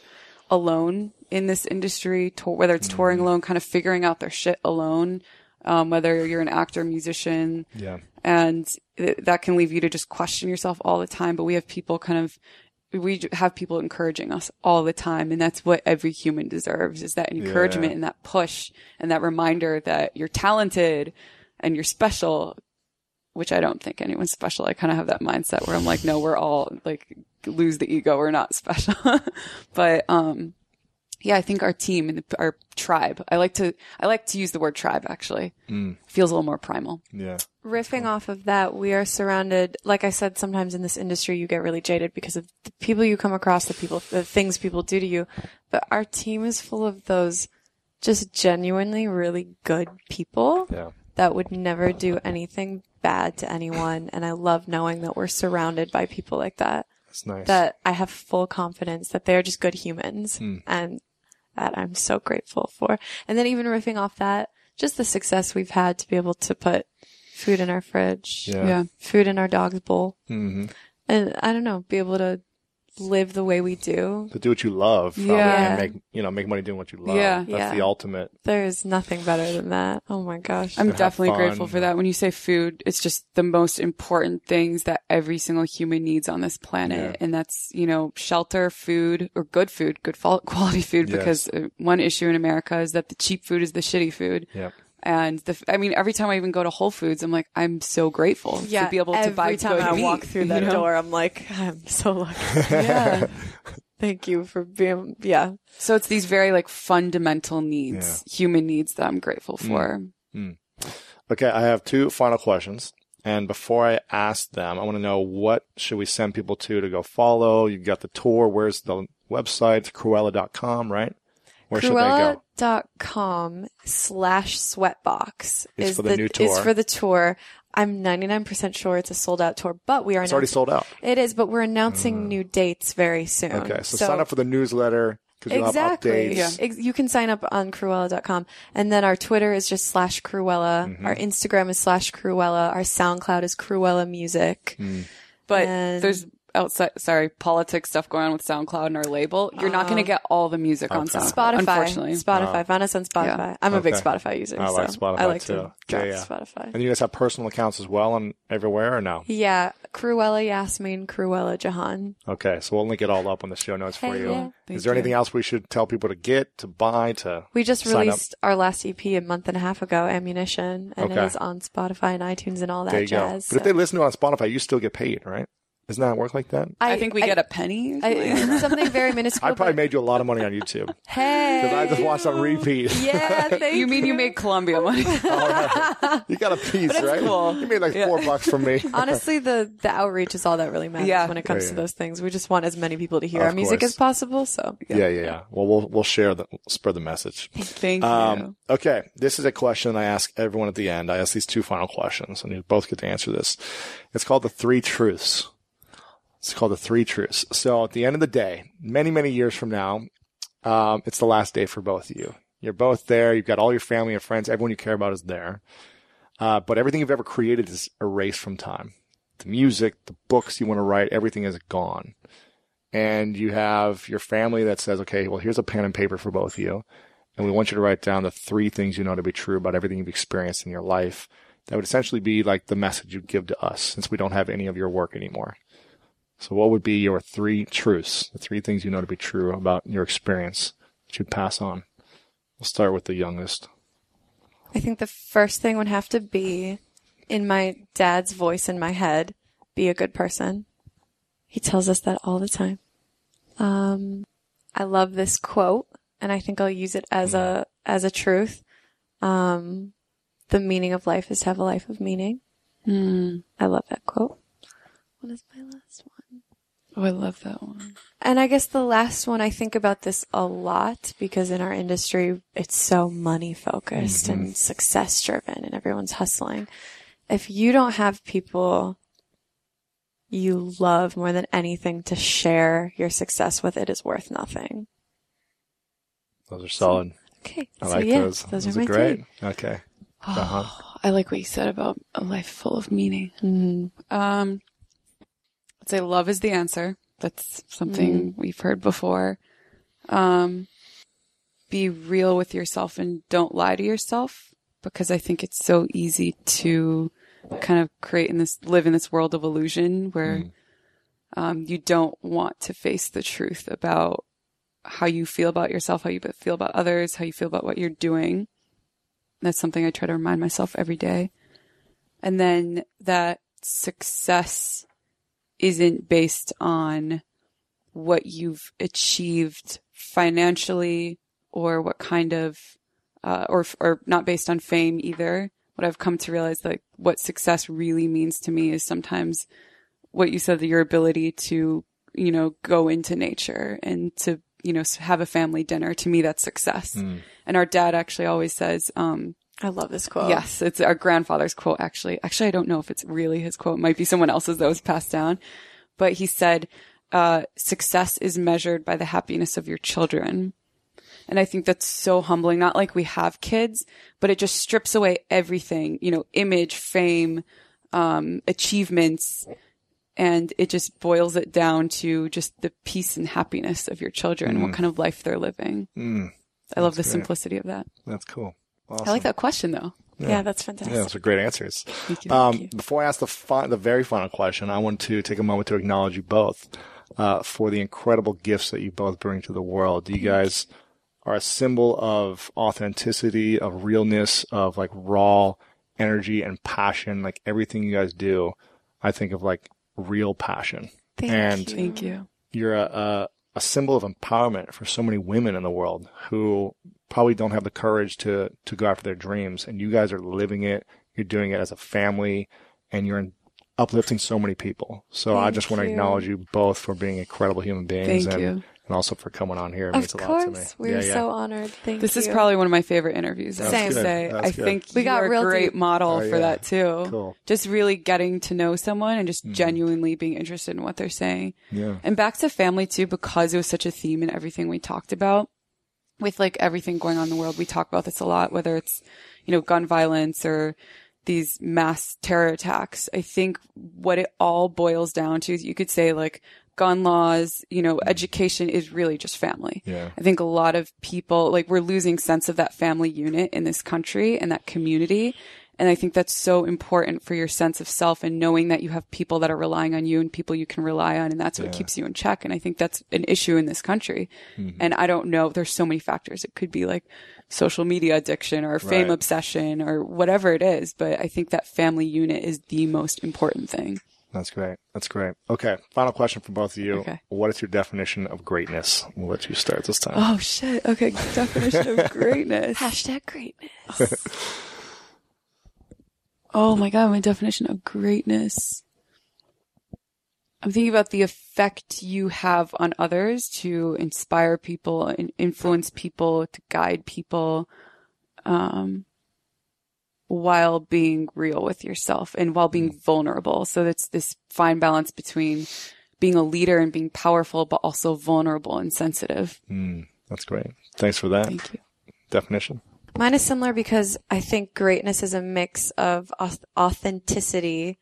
[SPEAKER 3] alone in this industry, to- whether it's touring alone, kind of figuring out their shit alone. Um, whether you're an actor, musician,
[SPEAKER 1] Yeah.
[SPEAKER 3] and th- that can leave you to just question yourself all the time. But we have people kind of, we have people encouraging us all the time. And that's what every human deserves is that encouragement
[SPEAKER 1] Yeah.
[SPEAKER 3] and that push and that reminder that you're talented and you're special, which I don't think anyone's special. I kind of have that mindset where I'm like, no, we're all like lose the ego. We're not special. but, um, yeah, I think our team and our tribe. I like to I like to use the word tribe. Actually, mm. feels a little more primal.
[SPEAKER 1] Yeah.
[SPEAKER 2] Riffing off of that, we are surrounded, like I said, sometimes in this industry you get really jaded because of the people you come across, the people, the things people do to you. But our team is full of those just genuinely really good people
[SPEAKER 1] Yeah.
[SPEAKER 2] that would never do anything bad to anyone. And I love knowing that we're surrounded by people like that.
[SPEAKER 1] That's nice.
[SPEAKER 2] that I have full confidence that they're just good humans hmm. and that I'm so grateful for. And then even riffing off that, just the success we've had to be able to put food in our fridge,
[SPEAKER 1] Yeah.
[SPEAKER 3] Yeah.
[SPEAKER 2] food in our dog's bowl.
[SPEAKER 1] hmm
[SPEAKER 2] And I don't know, be able to live the way we do.
[SPEAKER 1] To do what you love, probably,
[SPEAKER 3] Yeah.
[SPEAKER 1] and make you know make money doing what you love.
[SPEAKER 3] Yeah.
[SPEAKER 1] That's
[SPEAKER 2] Yeah.
[SPEAKER 1] the ultimate.
[SPEAKER 2] There's nothing better than that. Oh my gosh.
[SPEAKER 3] I'm definitely
[SPEAKER 1] fun.
[SPEAKER 3] grateful for that. When you say food, it's just the most important things that every single human needs on this planet.
[SPEAKER 1] Yeah.
[SPEAKER 3] And that's, you know, shelter, food, or good food, good quality food,
[SPEAKER 1] Yes.
[SPEAKER 3] because uh, one issue in America is that the cheap food is the shitty food.
[SPEAKER 1] Yeah.
[SPEAKER 3] And the, f- I mean, every time I even go to Whole Foods, I'm like, I'm so grateful to be able to buy.
[SPEAKER 2] every
[SPEAKER 3] buy
[SPEAKER 2] time
[SPEAKER 3] good
[SPEAKER 2] I
[SPEAKER 3] meat,
[SPEAKER 2] walk through
[SPEAKER 3] you
[SPEAKER 2] that
[SPEAKER 3] know?
[SPEAKER 2] door, I'm like, I'm so lucky.
[SPEAKER 3] Yeah.
[SPEAKER 2] Thank you for being, yeah.
[SPEAKER 3] so it's these very like fundamental needs, human needs that I'm grateful mm. for. Mm.
[SPEAKER 1] Okay, I have two final questions. And before I ask them, I want to know what should we send people to to go follow? You've got the tour. Where's the website? It's Krewella.com, right? Where should they go?
[SPEAKER 2] Krewella.com slash sweatbox
[SPEAKER 1] Is
[SPEAKER 2] is,
[SPEAKER 1] for the new tour.
[SPEAKER 2] is for the tour. I'm 99% sure it's a sold out tour, but we are
[SPEAKER 1] It's already sold out.
[SPEAKER 2] It is, but we're announcing new dates very soon.
[SPEAKER 1] Okay, so, sign up for the newsletter because you'll
[SPEAKER 2] Exactly.
[SPEAKER 1] have updates.
[SPEAKER 2] Ex- You can sign up on Krewella.com. And then our Twitter is just slash Krewella.
[SPEAKER 1] Mm-hmm.
[SPEAKER 2] Our Instagram is slash Krewella. Our SoundCloud is Krewella Music.
[SPEAKER 1] Mm.
[SPEAKER 3] But
[SPEAKER 2] And-
[SPEAKER 3] there's outside, sorry, politics stuff going on with SoundCloud and our label. You're not going to uh, get all the music on SoundCloud.
[SPEAKER 2] Spotify.
[SPEAKER 3] Unfortunately.
[SPEAKER 2] Spotify. Oh. Find us on Spotify. I'm a big
[SPEAKER 1] Okay.
[SPEAKER 2] Spotify user.
[SPEAKER 1] I like
[SPEAKER 2] so
[SPEAKER 1] Spotify
[SPEAKER 2] I like
[SPEAKER 1] too.
[SPEAKER 2] to drop
[SPEAKER 1] Yeah, yeah.
[SPEAKER 2] Spotify.
[SPEAKER 1] And you guys have personal accounts as well on everywhere or no?
[SPEAKER 2] Yeah, Krewella Yasmine, Krewella Jahan.
[SPEAKER 1] Okay, so we'll link it all up on the show notes for
[SPEAKER 2] Hey,
[SPEAKER 1] you.
[SPEAKER 2] yeah.
[SPEAKER 1] Is
[SPEAKER 3] Thank
[SPEAKER 1] there
[SPEAKER 3] you.
[SPEAKER 1] anything else we should tell people to get, to buy, to
[SPEAKER 2] We just
[SPEAKER 1] sign up?
[SPEAKER 2] released our last EP a month and a half ago, Ammunition, and
[SPEAKER 1] Okay.
[SPEAKER 2] it is on Spotify and iTunes and all that
[SPEAKER 1] There you
[SPEAKER 2] jazz.
[SPEAKER 1] go. But if they listen to it on Spotify, you still get paid, right? Doesn't that work like that?
[SPEAKER 3] I, think we get a penny. something.
[SPEAKER 2] I, something very minuscule.
[SPEAKER 1] I probably made you a lot of money on YouTube
[SPEAKER 2] Hey,
[SPEAKER 1] because I just watched on repeat.
[SPEAKER 2] yeah, thank
[SPEAKER 3] you mean you made Columbia money?
[SPEAKER 1] You got a piece,
[SPEAKER 3] it's
[SPEAKER 1] right?
[SPEAKER 3] cool.
[SPEAKER 1] You made like four bucks from me.
[SPEAKER 2] Honestly, the the outreach is all that really matters
[SPEAKER 3] Yeah.
[SPEAKER 2] when it comes
[SPEAKER 1] Yeah,
[SPEAKER 2] to those things. We just want as many people to hear
[SPEAKER 1] Of
[SPEAKER 2] our music
[SPEAKER 1] course.
[SPEAKER 2] as possible. So
[SPEAKER 1] Yeah, yeah, yeah. Well, we'll we'll share the spread the message.
[SPEAKER 3] Thank you.
[SPEAKER 1] Um, okay, this is a question I ask everyone at the end. I ask these two final questions, and you both get to answer this. It's called the three truths. It's called the three truths. So at the end of the day, many many years from now, um, it's the last day for both of you. You're both there. You've got all your family and friends. Everyone you care about is there. Uh, but everything you've ever created is erased from time. The music, the books you want to write, everything is gone. And you have your family that says, okay, well, here's a pen and paper for both of you. And we want you to write down the three things you know to be true about everything you've experienced in your life. That would essentially be like the message you'd give to us since we don't have any of your work anymore. So what would be your three truths, the three things you know to be true about your experience that you'd pass on? We'll start with the youngest.
[SPEAKER 2] I think the first thing would have to be in my dad's voice in my head, be a good person. He tells us that all the time. Um, I love this quote and I think I'll use it as a, as a truth. Um, the meaning of life is to have a life of meaning. I love that quote. What is my last one?
[SPEAKER 3] Oh, I love that one.
[SPEAKER 2] And I guess the last one, I think about this a lot because in our industry, it's so money focused and success driven and everyone's hustling. If you don't have people you love more than anything to share your success with, it is worth nothing.
[SPEAKER 1] Those are solid.
[SPEAKER 2] Okay.
[SPEAKER 1] I
[SPEAKER 2] so
[SPEAKER 1] like
[SPEAKER 2] yeah,
[SPEAKER 1] those.
[SPEAKER 2] Those,
[SPEAKER 1] Those
[SPEAKER 2] are my
[SPEAKER 1] great.
[SPEAKER 2] three.
[SPEAKER 1] Okay. Uh-huh.
[SPEAKER 3] I like what you said about a life full of meaning.
[SPEAKER 2] Mm-hmm.
[SPEAKER 3] Um, I'd say love is the answer. That's something we've heard before. Um, be real with yourself and don't lie to yourself because I think it's so easy to kind of create in this, live in this world of illusion where, um, you don't want to face the truth about how you feel about yourself, how you feel about others, how you feel about what you're doing. That's something I try to remind myself every day. And then that success isn't based on what you've achieved financially or what kind of, uh, or, or not based on fame either. What I've come to realize, like, what success really means to me is sometimes what you said, that your ability to, you know, go into nature and to, you know, have a family dinner. To me, that's success. And our dad actually always says, um,
[SPEAKER 2] I love this quote.
[SPEAKER 3] Yes, it's our grandfather's quote, actually. Actually, I don't know if it's really his quote. It might be someone else's that was passed down. But he said, uh, success is measured by the happiness of your children. And I think that's so humbling. Not like we have kids, but it just strips away everything, you know, image, fame, um, achievements. And it just boils it down to just the peace and happiness of your children, what kind of life they're living.
[SPEAKER 1] Mm,
[SPEAKER 3] I love the
[SPEAKER 1] great.
[SPEAKER 3] simplicity of that.
[SPEAKER 1] that's cool. Awesome.
[SPEAKER 3] I like that question though.
[SPEAKER 2] Yeah, that's fantastic.
[SPEAKER 1] Yeah, those are great answers.
[SPEAKER 3] Thank you.
[SPEAKER 1] Um,
[SPEAKER 3] you.
[SPEAKER 1] before I ask the fi- the very final question, I want to take a moment to acknowledge you both uh, for the incredible gifts that you both bring to the world. You guys are a symbol of authenticity, of realness, of like raw energy and passion. Like everything you guys do, I think of like real passion.
[SPEAKER 2] Thank
[SPEAKER 1] and
[SPEAKER 2] you.
[SPEAKER 3] Thank you.
[SPEAKER 1] you're a, a, a symbol of empowerment for so many women in the world who probably don't have the courage to, to go after their dreams. And you guys are living it. You're doing it as a family and you're in, uplifting so many people. So I
[SPEAKER 2] Thank
[SPEAKER 1] just want to
[SPEAKER 2] you.
[SPEAKER 1] acknowledge you both for being incredible human beings
[SPEAKER 3] Thank
[SPEAKER 1] and,
[SPEAKER 3] you.
[SPEAKER 1] and also for coming on here. It
[SPEAKER 2] Of
[SPEAKER 1] means a lot to me.
[SPEAKER 2] course, we're
[SPEAKER 1] yeah, yeah.
[SPEAKER 2] so honored. Thank you.
[SPEAKER 3] This
[SPEAKER 2] you.
[SPEAKER 3] is probably one of my favorite interviews. I
[SPEAKER 2] Same.
[SPEAKER 3] say.
[SPEAKER 1] That's
[SPEAKER 3] I
[SPEAKER 1] good.
[SPEAKER 3] think
[SPEAKER 2] We got
[SPEAKER 3] are
[SPEAKER 2] real
[SPEAKER 3] a great
[SPEAKER 2] deep.
[SPEAKER 3] model
[SPEAKER 1] Oh,
[SPEAKER 3] for
[SPEAKER 1] yeah.
[SPEAKER 3] that too.
[SPEAKER 1] Cool.
[SPEAKER 3] Just really getting to know someone and just
[SPEAKER 1] Mm-hmm.
[SPEAKER 3] genuinely being interested in what they're saying.
[SPEAKER 1] Yeah.
[SPEAKER 3] And back to family too, because it was such a theme in everything we talked about. With like everything going on in the world, we talk about this a lot, whether it's, you know, gun violence or these mass terror attacks. I think what it all boils down to is you could say like gun laws, you know, education is really just family.
[SPEAKER 1] Yeah.
[SPEAKER 3] I think a lot of people, like we're losing sense of that family unit in this country and that community. And I think that's so important for your sense of self and knowing that you have people that are relying on you and people you can rely on. And that's what keeps you in check. And I think that's an issue in this country. Mm-hmm. And I don't know, there's so many factors. It could be like social media addiction or fame
[SPEAKER 1] Right.
[SPEAKER 3] obsession or whatever it is. But I think that family unit is the most important thing.
[SPEAKER 1] That's great. That's great. Okay. Final question for both of you.
[SPEAKER 3] Okay.
[SPEAKER 1] What is your definition of greatness? We'll let you start this time.
[SPEAKER 3] Oh shit. Okay. Definition of greatness.
[SPEAKER 2] Hashtag greatness.
[SPEAKER 3] Oh my god, my definition of greatness. I'm thinking about the effect you have on others to inspire people and influence people, to guide people, um, while being real with yourself and while being vulnerable. So it's this fine balance between being a leader and being powerful, but also vulnerable and sensitive.
[SPEAKER 1] Mm, that's great. Thanks for that
[SPEAKER 3] Thank you.
[SPEAKER 1] definition.
[SPEAKER 2] Mine is similar because I think greatness is a mix of authenticity,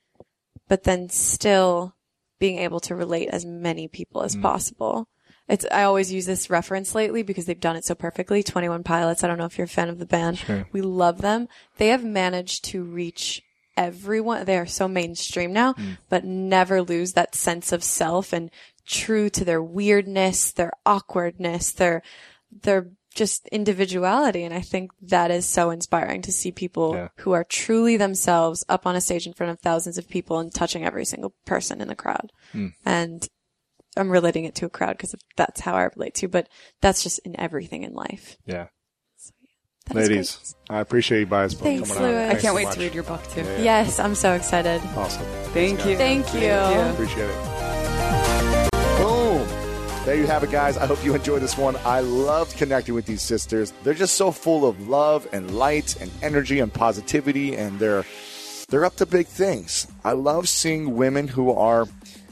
[SPEAKER 2] but then still being able to relate as many people as mm. possible. It's, I always use this reference lately because they've done it so perfectly. 21 Pilots. I don't know if you're a fan of the band.
[SPEAKER 1] Sure.
[SPEAKER 2] We love them. They have managed to reach everyone. They are so mainstream now, mm. but never lose that sense of self and true to their weirdness, their awkwardness, their, their just individuality. And I think that is so inspiring to see people
[SPEAKER 1] Yeah.
[SPEAKER 2] who are truly themselves up on a stage in front of thousands of people and touching every single person in the crowd. Hmm. And I'm relating it to a crowd because that's how I relate to, but that's just in everything in life.
[SPEAKER 1] Yeah.
[SPEAKER 2] That was
[SPEAKER 5] Ladies, I appreciate you guys both
[SPEAKER 2] Thanks,
[SPEAKER 5] coming on.
[SPEAKER 2] Lewis.
[SPEAKER 3] I can't
[SPEAKER 5] so
[SPEAKER 3] wait
[SPEAKER 5] much.
[SPEAKER 3] to read your book too.
[SPEAKER 5] Yeah,
[SPEAKER 2] great. Yes, I'm so excited.
[SPEAKER 5] Awesome.
[SPEAKER 3] Thank you.
[SPEAKER 2] Thank you.
[SPEAKER 5] Appreciate it.
[SPEAKER 1] There you have it, guys. I hope you enjoyed this one. I loved connecting with these sisters. They're just so full of love and light and energy and positivity, and they're they're up to big things. I love seeing women who are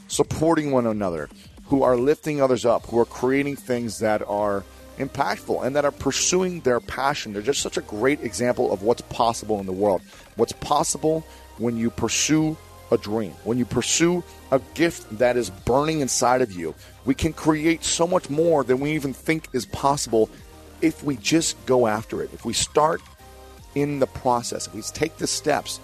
[SPEAKER 1] supporting one another, who are lifting others up, who are creating things that are impactful and that are pursuing their passion. They're just such a great example of what's possible in the world. What's possible when you pursue a dream, when you pursue a gift that is burning inside of you. We can create so much more than we even think is possible if we just go after it. If we start in the process, if we take the steps,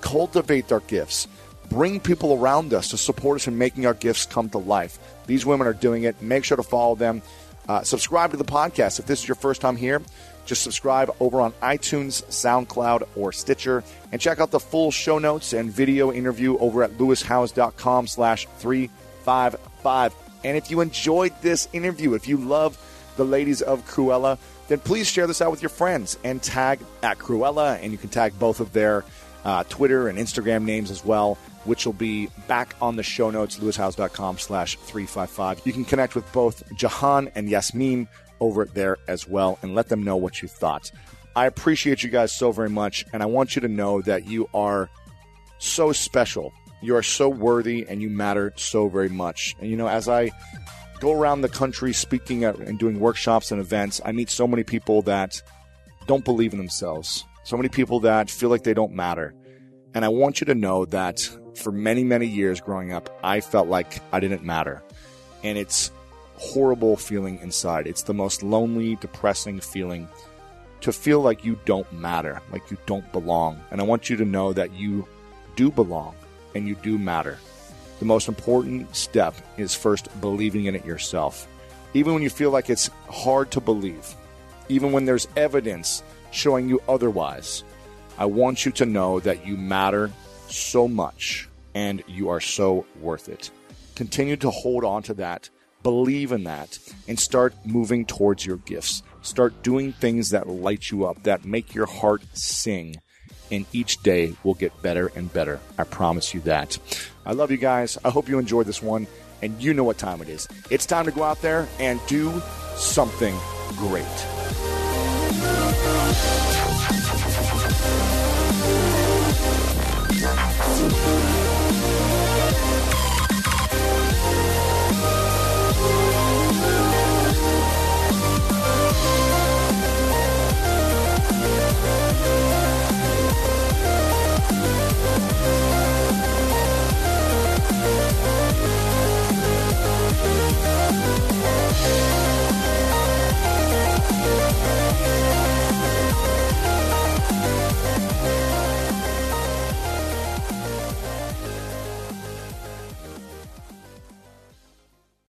[SPEAKER 1] cultivate our gifts, bring people around us to support us in making our gifts come to life. These women are doing it. Make sure to follow them. Uh, subscribe to the podcast. If this is your first time here, just subscribe over on iTunes, SoundCloud, or Stitcher, and check out the full show notes and video interview over at lewishowes.com slash 355. And if you enjoyed this interview, if you love the ladies of Krewella, then please share this out with your friends and tag at Krewella, and you can tag both of their uh, Twitter and Instagram names as well, which will be back on the show notes, lewishowes.com slash 355. You can connect with both Jahan and Yasmine over there as well and let them know what you thought. I appreciate you guys so very much, and I want you to know that you are so special. You are so worthy, and you matter so very much. And you know, as I go around the country speaking and doing workshops and events, I meet so many people that don't believe in themselves. So many people that feel like they don't matter. And I want you to know that for many, many years growing up, I felt like I didn't matter. And it's horrible feeling inside. It's the most lonely, depressing feeling to feel like you don't matter, like you don't belong. And I want you to know that you do belong and you do matter. The most important step is first believing in it yourself. Even when you feel like it's hard to believe, even when there's evidence showing you otherwise, I want you to know that you matter so much and you are so worth it. Continue to hold on to that, Believe in that and start moving towards your gifts. Start doing things that light you up, that make your heart sing. And each day will get better and better. I promise you that. I love you guys. I hope you enjoyed this one. And you know what time it is. It's time to go out there and do something great.